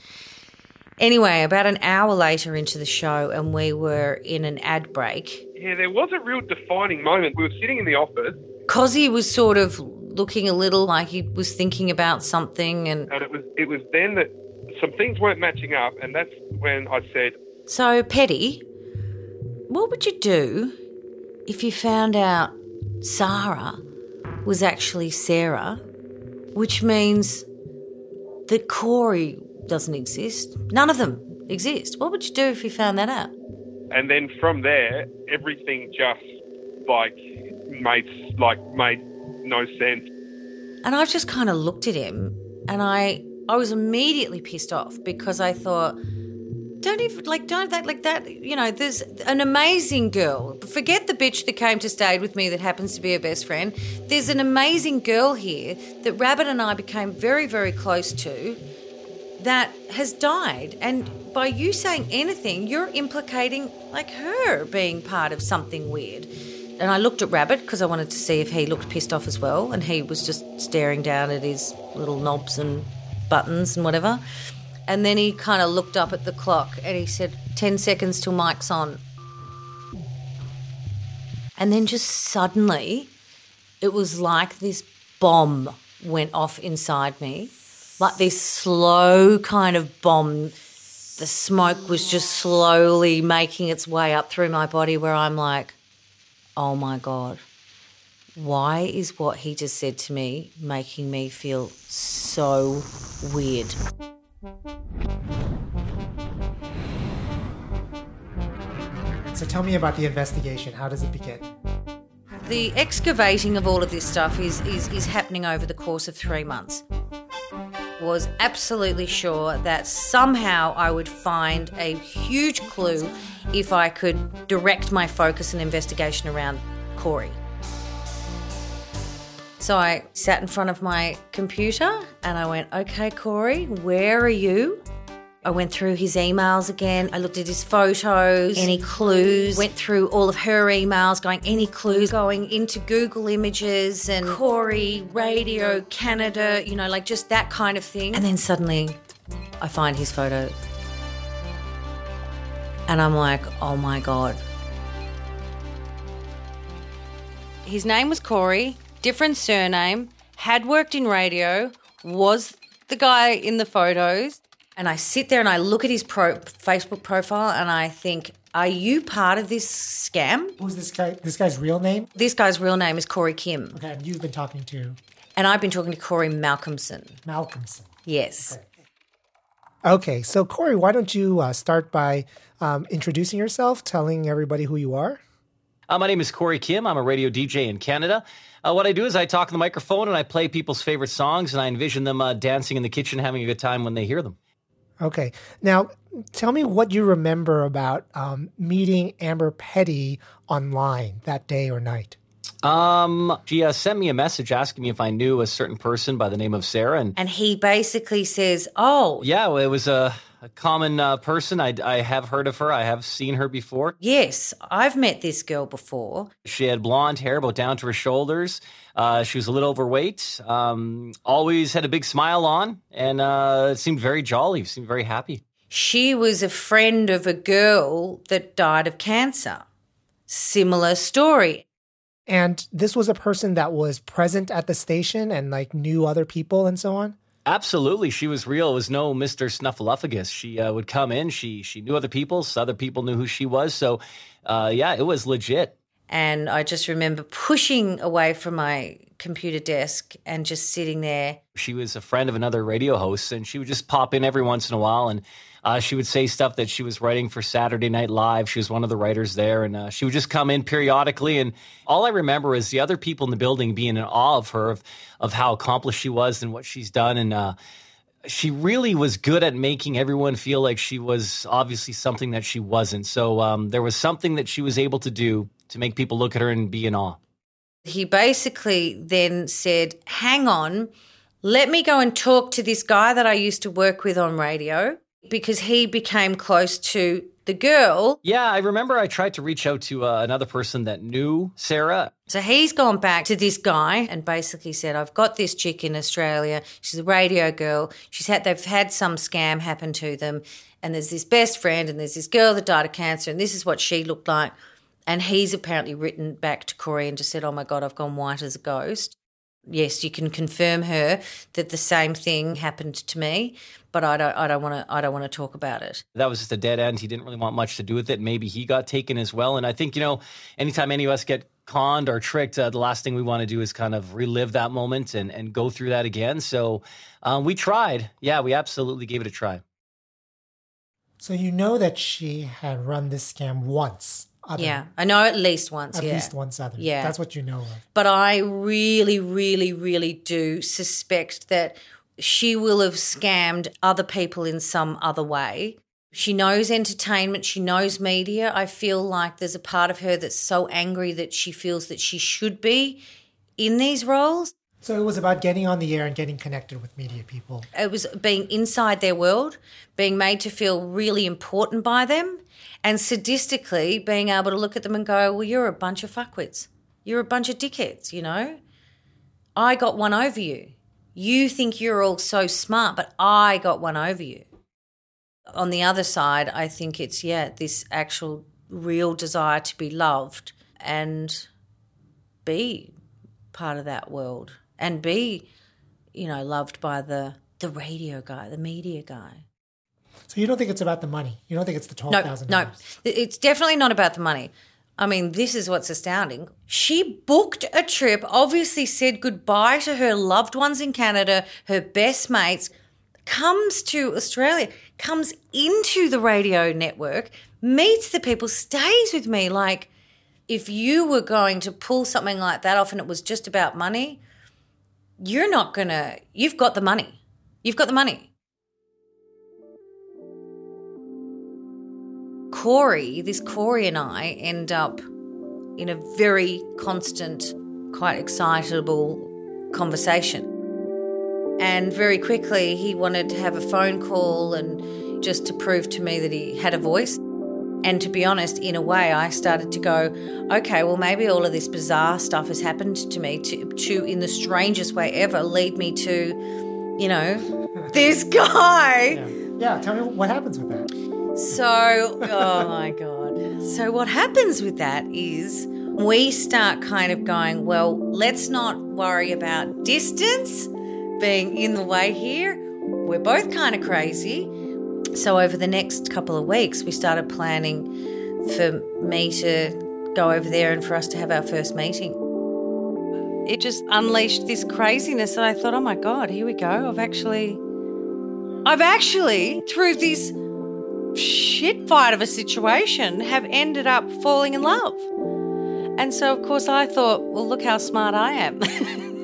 Anyway, about an hour later into the show, and we were in an ad break. Yeah, there was a real defining moment. We were sitting in the office, Cozzy was sort of looking a little like he was thinking about something, and and it was it was then that some things weren't matching up, and that's when I said, so Petty, what would you do if you found out Sarah was actually Sarah, which means that Corey doesn't exist? None of them exist. What would you do if you found that out? and then from there, everything just like made like made no sense. And I just kind of looked at him and I I was immediately pissed off because I thought don't even like don't that like that you know there's an amazing girl. Forget the bitch that came to stay with me that happens to be her best friend. There's an amazing girl here that rabbit and i became very very close to that has died. And by you saying anything you're implicating like her being part of something weird. And I looked at Rabbit because I wanted to see if he looked pissed off as well, and he was just staring down at his little knobs and buttons and whatever. And then he kind of looked up at the clock and he said, 10 seconds till Mike's on. And then just suddenly, it was like this bomb went off inside me. Like this slow kind of bomb. The smoke was just slowly making its way up through my body where I'm like, oh my God, why is what he just said to me making me feel so weird? So tell me about the investigation. How does it begin? The excavating of all of this stuff is, is, is happening over the course of three months. Was absolutely sure that somehow I would find a huge clue if I could direct my focus and investigation around Corey. So I sat in front of my computer and I went, okay, Corey, where are you? I went through his emails again. I looked at his photos, any clues, went through all of her emails, going, any clues, going into Google Images and Corey, Radio, Canada, you know, like just that kind of thing. And then suddenly I find his photo. And I'm like, oh my God. His name was Corey, different surname, had worked in radio, was the guy in the photos. And I sit there and I look at his pro- Facebook profile and I think, are you part of this scam? Who's this guy? This guy's real name? This guy's real name is Corey Kim. Okay, and you've been talking to And I've been talking to Corey Malcolmson. Malcolmson. Yes. Okay, so Corey, why don't you uh, start by um, introducing yourself, telling everybody who you are? Uh, my name is Corey Kim. I'm a radio DJ in Canada. Uh, what I do is I talk in the microphone and I play people's favorite songs, and I envision them uh, dancing in the kitchen, having a good time when they hear them. Okay, now tell me what you remember about um, meeting Amber Petty online that day or night. Um, she uh, sent me a message asking me if I knew a certain person by the name of Sarah, and And he basically says, oh, yeah, well, it was a, a common uh, person. I, I have heard of her. I have seen her before. yes, I've met this girl before. She had blonde hair, about down to her shoulders. Uh, she was a little overweight. Um, always had a big smile on, and uh, seemed very jolly. Seemed very happy. She was a friend of a girl that died of cancer. Similar story. And this was a person that was present at the station and like knew other people and so on. Absolutely, she was real. It was no Mister Snuffleupagus. She uh, would come in. She she knew other people. So other people knew who she was. So, uh, yeah, it was legit. And I just remember pushing away from my computer desk and just sitting there. She was a friend of another radio host, and she would just pop in every once in a while, and uh, she would say stuff that she was writing for Saturday Night Live. She was one of the writers there, and uh, she would just come in periodically. And all I remember is the other people in the building being in awe of her, of, of how accomplished she was and what she's done, and. Uh, she really was good at making everyone feel like she was obviously something that she wasn't. So um, there was something that she was able to do to make people look at her and be in awe. He basically then said, Hang on, let me go and talk to this guy that I used to work with on radio because he became close to the girl. Yeah, I remember I tried to reach out to uh, another person that knew Sarah. So he's gone back to this guy and basically said, I've got this chick in Australia. She's a radio girl. She's had they've had some scam happen to them. And there's this best friend and there's this girl that died of cancer, and this is what she looked like. And he's apparently written back to Corey and just said, Oh my God, I've gone white as a ghost. Yes, you can confirm her that the same thing happened to me, but I don't I don't want to I don't want to talk about it. That was just a dead end. He didn't really want much to do with it. Maybe he got taken as well. And I think, you know, anytime any of us get conned or tricked, uh, the last thing we want to do is kind of relive that moment and, and go through that again. So um, we tried. Yeah, we absolutely gave it a try. So you know that she had run this scam once. Other, yeah, I know at least once. At yeah. least once other. Yeah. That's what you know of. But I really, really, really do suspect that she will have scammed other people in some other way. She knows entertainment, she knows media. I feel like there's a part of her that's so angry that she feels that she should be in these roles. So it was about getting on the air and getting connected with media people. It was being inside their world, being made to feel really important by them, and sadistically being able to look at them and go, Well, you're a bunch of fuckwits. You're a bunch of dickheads, you know? I got one over you. You think you're all so smart, but I got one over you. On the other side, I think it's, yeah, this actual real desire to be loved and be part of that world and be, you know, loved by the the radio guy, the media guy. So you don't think it's about the money? You don't think it's the twelve No, no, it's definitely not about the money. I mean, this is what's astounding. She booked a trip, obviously said goodbye to her loved ones in Canada, her best mates, comes to Australia, comes into the radio network, meets the people, stays with me. Like, if you were going to pull something like that off and it was just about money, you're not going to, you've got the money. You've got the money. Corey, this Corey and I end up in a very constant, quite excitable conversation. And very quickly, he wanted to have a phone call and just to prove to me that he had a voice. And to be honest, in a way, I started to go, okay, well, maybe all of this bizarre stuff has happened to me to, to in the strangest way ever, lead me to, you know, this guy. Yeah, tell me what happens with that. So, oh my God. So, what happens with that is we start kind of going, well, let's not worry about distance being in the way here. We're both kind of crazy. So, over the next couple of weeks, we started planning for me to go over there and for us to have our first meeting. It just unleashed this craziness, and I thought, oh my God, here we go. I've actually, I've actually, through this shit fight of a situation, have ended up falling in love. And so, of course, I thought, well, look how smart I am.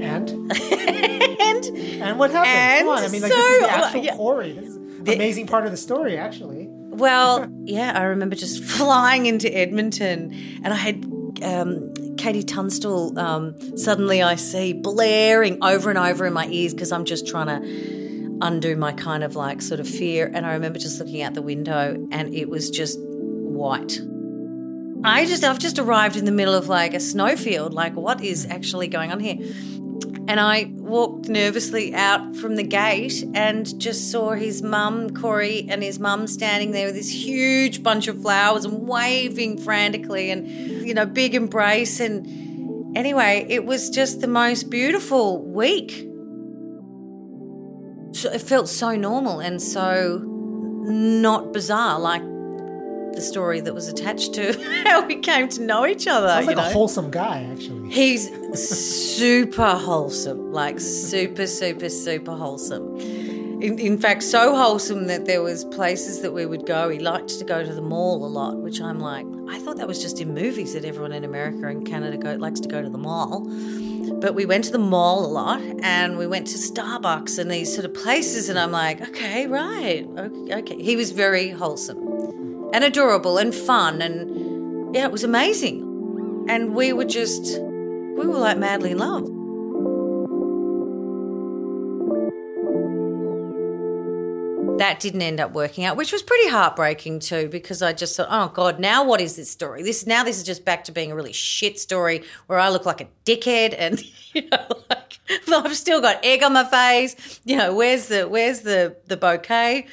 And and and what happened? and Come on, I mean, like so- this is the actual yeah. Corey. This is the amazing part of the story, actually. Well, yeah, I remember just flying into Edmonton, and I had um, KT Tunstall. Um, suddenly, I see blaring over and over in my ears because I'm just trying to undo my kind of like sort of fear. And I remember just looking out the window, and it was just white. I just, I've just arrived in the middle of like a snowfield. Like, what is actually going on here? And I walked nervously out from the gate and just saw his mum, Corey, and his mum standing there with this huge bunch of flowers and waving frantically and, you know, big embrace. And anyway, it was just the most beautiful week. It felt so normal and so not bizarre, like the story that was attached to how we came to know each other. Sounds you like a wholesome guy, actually. He's super wholesome, like super, super, super wholesome. In, in fact, so wholesome that there was places that we would go. He liked to go to the mall a lot, which I'm like, I thought that was just in movies that everyone in America and Canada go, likes to go to the mall. But we went to the mall a lot, and we went to Starbucks and these sort of places, and I'm like, okay, right, okay. He was very wholesome and adorable and fun, and yeah, it was amazing. And we were just, we were like madly in love. That didn't end up working out, which was pretty heartbreaking too, because I just thought, oh God, now what is this story? This now this is just back to being a really shit story where I look like a dickhead and you know, like I've still got egg on my face. You know, where's the where's the the bouquet?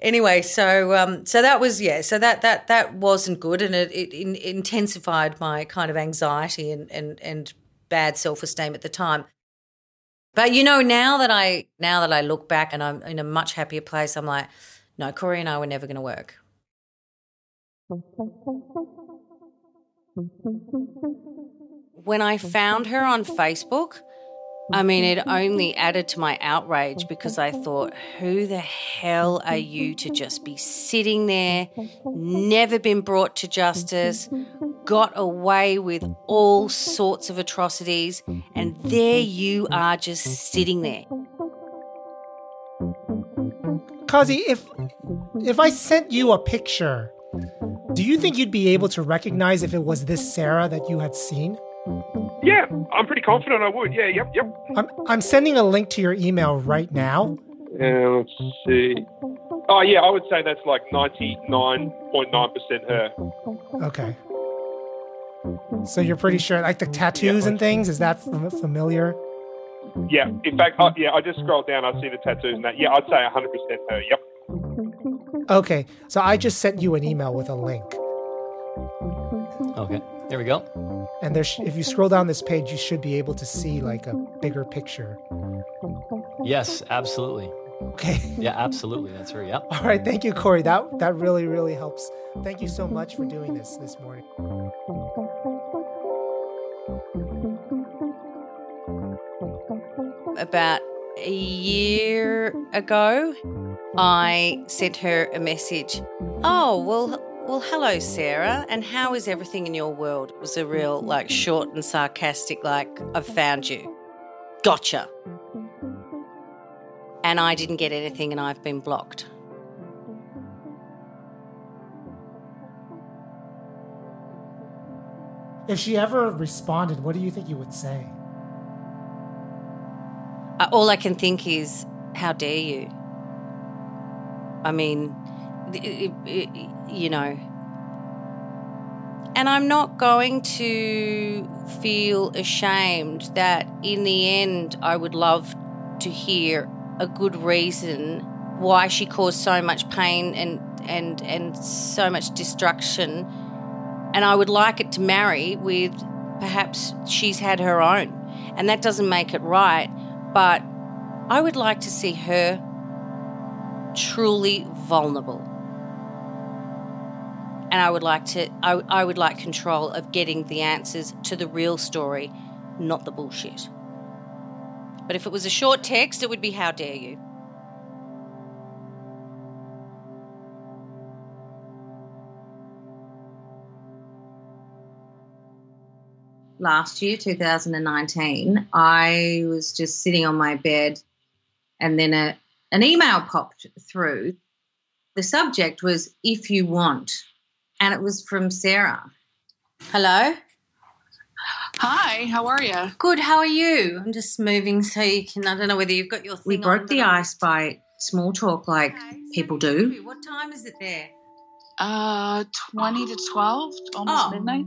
Anyway, so um, so that was yeah, so that that that wasn't good, and it, it in, intensified my kind of anxiety and and and bad self esteem at the time. But you know, now that I now that I look back and I'm in a much happier place, I'm like, no, Corey and I were never going to work. When I found her on Facebook, I mean, it only added to my outrage because I thought, who the hell are you to just be sitting there, never been brought to justice, got away with all sorts of atrocities, and there you are just sitting there. Kazi, if if I sent you a picture, do you think you'd be able to recognize if it was this Sarah that you had seen? Yeah, I'm pretty confident I would. Yeah, yep, yep. I'm I'm sending a link to your email right now. Uh, let's see. Oh, yeah, I would say that's like 99.9% her. Okay. So you're pretty sure, like the tattoos and things, is that familiar? Yeah, in fact, I, yeah, I just scrolled down, I see the tattoos and that. Yeah, I'd say 100% her. Yep. Okay, so I just sent you an email with a link, Okay, there we go. and there, sh- if you scroll down this page, you should be able to see like a bigger picture. Yes, absolutely. Okay. Yeah, absolutely. That's her. Yep. All right, thank you, Corey. That that really really helps. Thank you so much for doing this this morning. About a year ago, I sent her a message. Oh, well, well, hello, Sarah, and how is everything in your world? It was a real, like, short and sarcastic, like, I've found you. Gotcha. And I didn't get anything, and I've been blocked. If she ever responded, what do you think you would say? Uh, all I can think is, how dare you? I mean, it, it, you know. And I'm not going to feel ashamed that in the end I would love to hear a good reason why she caused so much pain and and and so much destruction and I would like it to marry with perhaps she's had her own and that doesn't make it right but I would like to see her truly vulnerable. And I would like to I, I would like control of getting the answers to the real story not the bullshit. But if it was a short text it would be how dare you last year, 2019, I was just sitting on my bed and then a, an email popped through. The subject was If You Want, and it was from Sarah. Hello? Hi, how are you? Good, how are you? I'm just moving so you can, I don't know whether you've got your thing We broke on, the ice by small talk like people do. What time is it there? Uh, 20 to 12, almost Oh. midnight.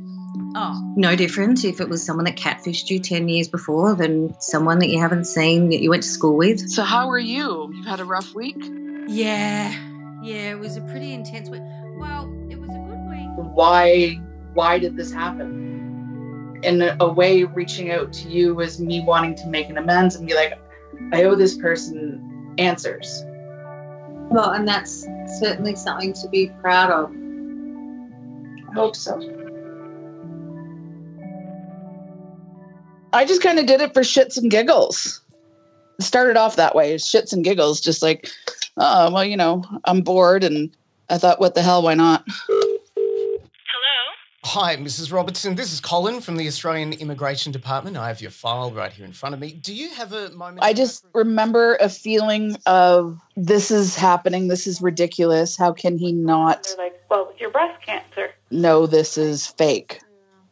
Oh. No different if it was someone that catfished you 10 years before than someone that you haven't seen that you went to school with. So, how are you? You've had a rough week? Yeah. Yeah, it was a pretty intense week. Well, it was a good week. why why did this happen in a way reaching out to you was me wanting to make an amends and be like i owe this person answers Well, and that's certainly something to be proud of. i hope so. I just kind of did it for shits and giggles. It started off that way shits and giggles just like oh well you know i'm bored and i thought what the hell why not Hi, Mrs. Robertson. This is Colin from the Australian Immigration Department. I have your file right here in front of me. Do you have a moment? I just remember a feeling of this is happening. This is ridiculous. How can he not They're like, well, with your breast cancer. No, this is fake?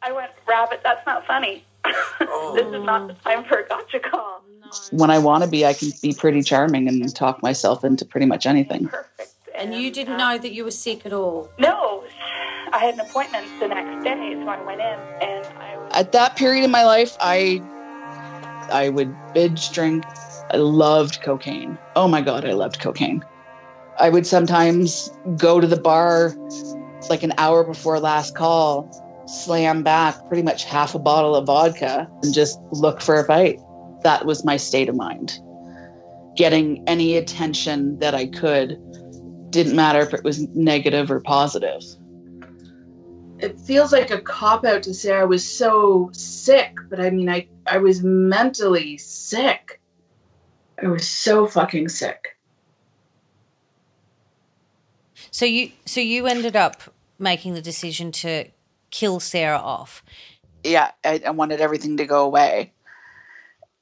I went, Rabbit, that's not funny. Oh. this is not the time for a gotcha call. When I want to be, I can be pretty charming and talk myself into pretty much anything. Perfect. And you didn't know that you were sick at all? No, I had an appointment the next day, so I went in and I was. At that period in my life, I I would binge drink. I loved cocaine. Oh my god, I loved cocaine. I would sometimes go to the bar like an hour before last call, slam back pretty much half a bottle of vodka and just look for a fight. That was my state of mind. Getting any attention that I could didn't matter if it was negative or positive. It feels like a cop out to say I was so sick, but I mean I I was mentally sick. I was so fucking sick. So you so you ended up making the decision to kill Sarah off. Yeah, I, I wanted everything to go away.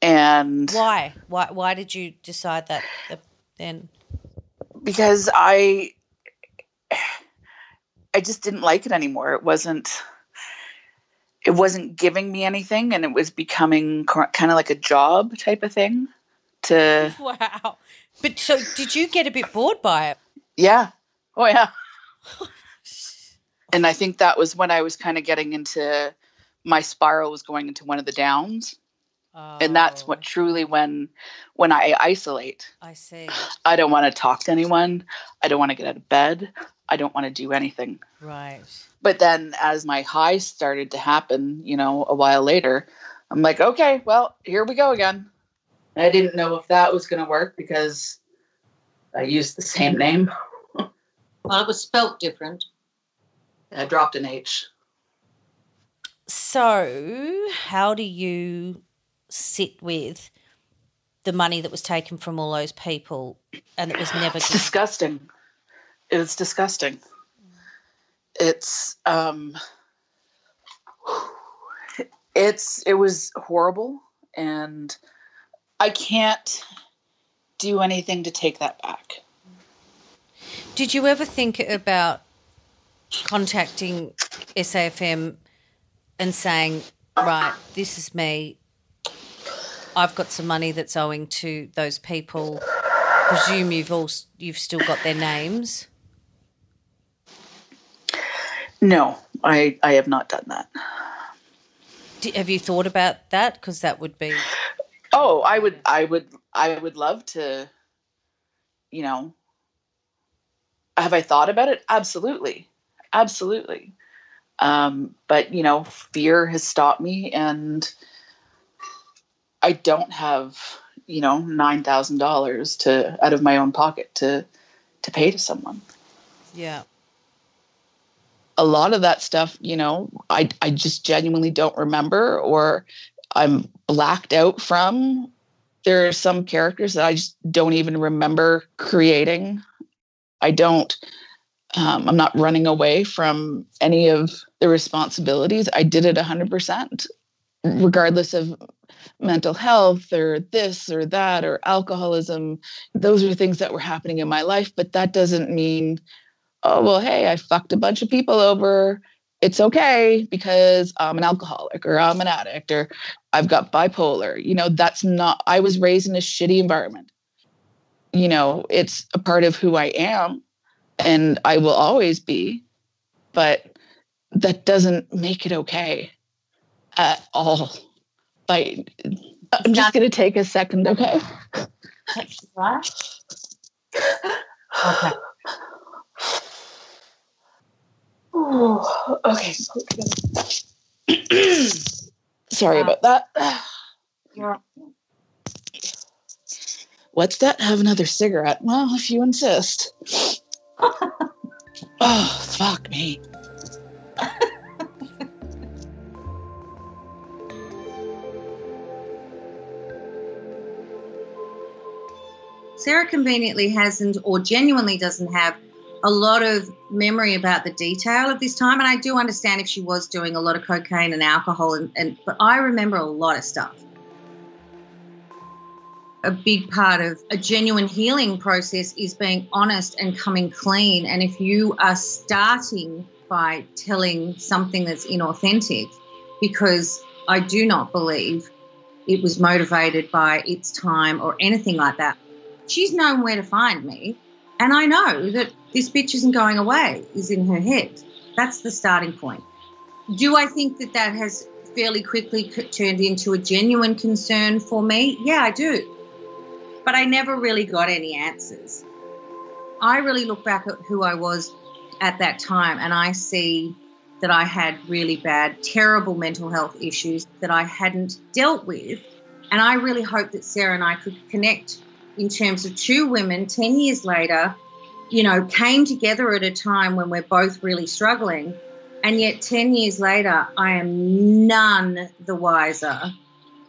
And Why? Why why did you decide that then? because I I just didn't like it anymore. It wasn't it wasn't giving me anything and it was becoming kind of like a job type of thing to Wow. But so did you get a bit bored by it? yeah. Oh yeah. and I think that was when I was kind of getting into my spiral was going into one of the downs. And that's what oh. truly when when I isolate. I see. I don't want to talk to anyone. I don't want to get out of bed. I don't want to do anything. Right. But then as my highs started to happen, you know, a while later, I'm like, okay, well, here we go again. I didn't know if that was going to work because I used the same name. Well, it was spelt different. I dropped an H. So, how do you sit with the money that was taken from all those people and that was never It's disgusting. It was disgusting. It's um it's it was horrible and I can't do anything to take that back. Did you ever think about contacting SAFM and saying, right, this is me. I've got some money that's owing to those people. Presume you've all you've still got their names. No, I I have not done that. Do, have you thought about that? Because that would be. Oh, I would, I would, I would love to. You know, have I thought about it? Absolutely, absolutely. Um, but you know, fear has stopped me, and I don't have you know nine thousand dollars to out of my own pocket to to pay to someone. Yeah. A lot of that stuff, you know, I I just genuinely don't remember, or I'm blacked out from. There are some characters that I just don't even remember creating. I don't. Um, I'm not running away from any of the responsibilities. I did it 100%, regardless of mental health or this or that or alcoholism. Those are things that were happening in my life, but that doesn't mean, oh, well, hey, I fucked a bunch of people over. It's okay because I'm an alcoholic or I'm an addict or I've got bipolar. You know, that's not, I was raised in a shitty environment. You know, it's a part of who I am and I will always be, but that doesn't make it okay at all. Like, uh, I'm just going to take a second, okay? Okay. Oh, okay. Sorry about that. Yeah. What's that? Have another cigarette? Well, if you insist. oh, fuck me. Sarah conveniently hasn't or genuinely doesn't have a lot of memory about the detail of this time. And I do understand if she was doing a lot of cocaine and alcohol, and, and but I remember a lot of stuff. A big part of a genuine healing process is being honest and coming clean. And if you are starting by telling something that's inauthentic, because I do not believe it was motivated by its time or anything like that. She's known where to find me, and I know that this bitch isn't going away, is in her head. That's the starting point. Do I think that that has fairly quickly turned into a genuine concern for me? Yeah, I do. But I never really got any answers. I really look back at who I was at that time and I see that I had really bad, terrible mental health issues that I hadn't dealt with. And I really hope that Sarah and I could connect in terms of two women 10 years later, you know, came together at a time when we're both really struggling. And yet, 10 years later, I am none the wiser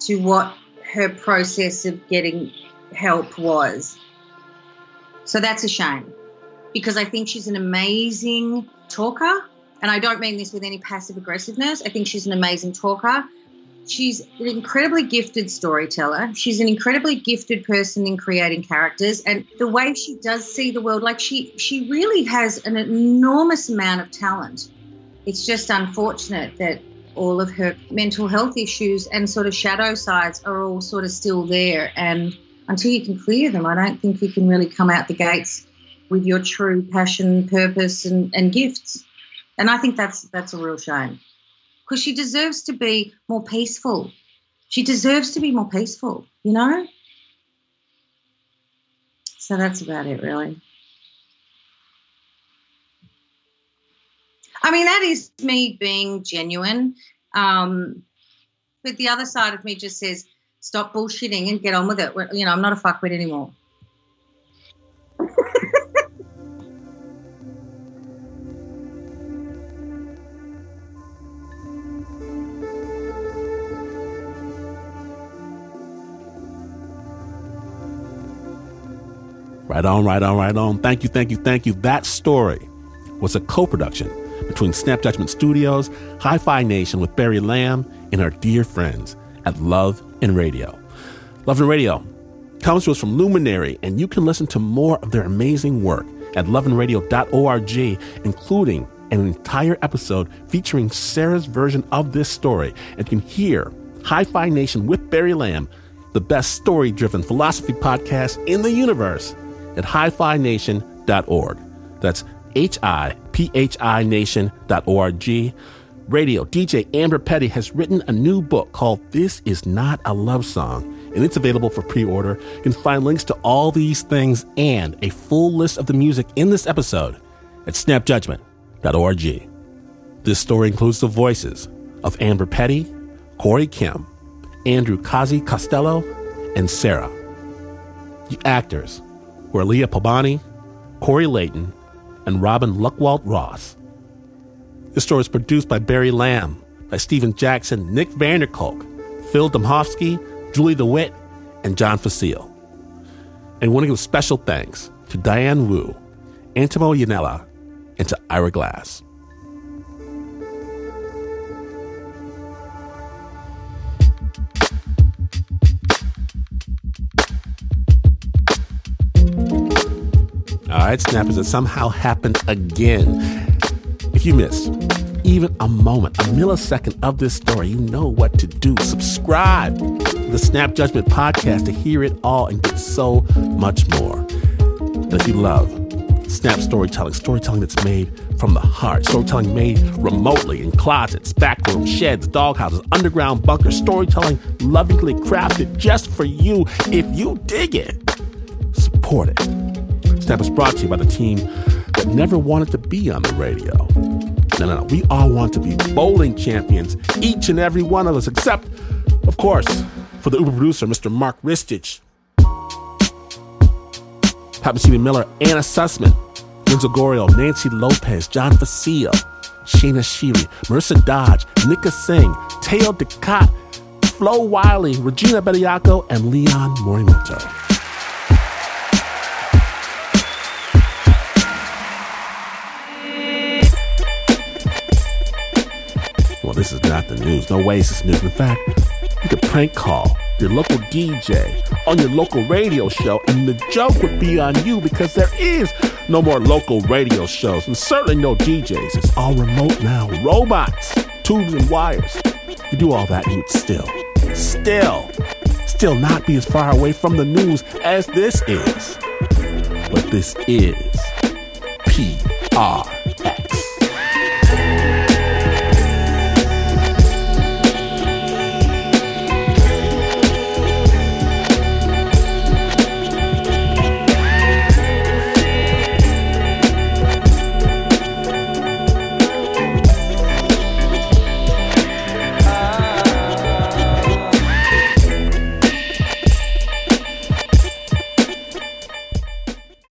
to what her process of getting help was. So that's a shame because I think she's an amazing talker. And I don't mean this with any passive aggressiveness. I think she's an amazing talker. She's an incredibly gifted storyteller. She's an incredibly gifted person in creating characters and the way she does see the world like she she really has an enormous amount of talent. It's just unfortunate that all of her mental health issues and sort of shadow sides are all sort of still there and until you can clear them, I don't think you can really come out the gates with your true passion, purpose and, and gifts. And I think that's that's a real shame because she deserves to be more peaceful. She deserves to be more peaceful, you know? So that's about it, really. I mean, that is me being genuine. Um, but the other side of me just says, stop bullshitting and get on with it. You know, I'm not a fuckwit anymore. Right on, right on, right on. Thank you, thank you, thank you. That story was a co production between Snap Judgment Studios, Hi-Phi Nation with Barry Lam, and our dear friends at Love and Radio. Love and Radio comes to us from Luminary, and you can listen to more of their amazing work at loveandradio.org, including an entire episode featuring Sarah's version of this story. And you can hear Hi-Phi Nation with Barry Lam, the best story driven philosophy podcast in the universe, at hiphination.org. That's H I P H I Nation.org. Radio DJ Amber Petty has written a new book called This Is Not a Love Song, and it's available for pre order. You can find links to all these things and a full list of the music in this episode at snapjudgment.org. This story includes the voices of Amber Petty, Corey Kim, Andrew Kazi Costello, and Sarah. The actors were Leah Pabani, Corey Layton, and Robin Luckwalt Ross. The story is produced by Barry Lam, by Stephen Jackson, Nick Vanderkolk, Phil Domhovsky, Julie DeWitt, and John Facile. And want to give special thanks to Diane Wu, Antimo Yanella, and to Ira Glass. Snappers, that somehow happened again. If you missed even a moment, a millisecond of this story, you know what to do. Subscribe to the Snap Judgment podcast to hear it all and get so much more. And if you love snap storytelling, storytelling that's made from the heart, storytelling made remotely in closets, back rooms, sheds, doghouses, underground bunkers, storytelling lovingly crafted just for you. If you dig it, support it. Snap is brought to you by the team that never wanted to be on the radio. No, no, no. We all want to be bowling champions, each and every one of us, except, of course, for the Uber producer, Mr. Mark Ristich. Papa C.B. Miller, Anna Sussman, Lindsay Goriel, Nancy Lopez, John Facile, Shaina Shealy, Marissa Dodge, Nika Singh, Teo Ducat, Flo Wiley, Regina Bediako, and Leon Morimoto. This is not the news. No way is this news. In fact, you could prank call your local DJ on your local radio show, and the joke would be on you because there is no more local radio shows, and certainly no DJs. It's all remote now. Robots, tubes, and wires. You do all that, and you would still, still, still not be as far away from the news as this is. But this is PR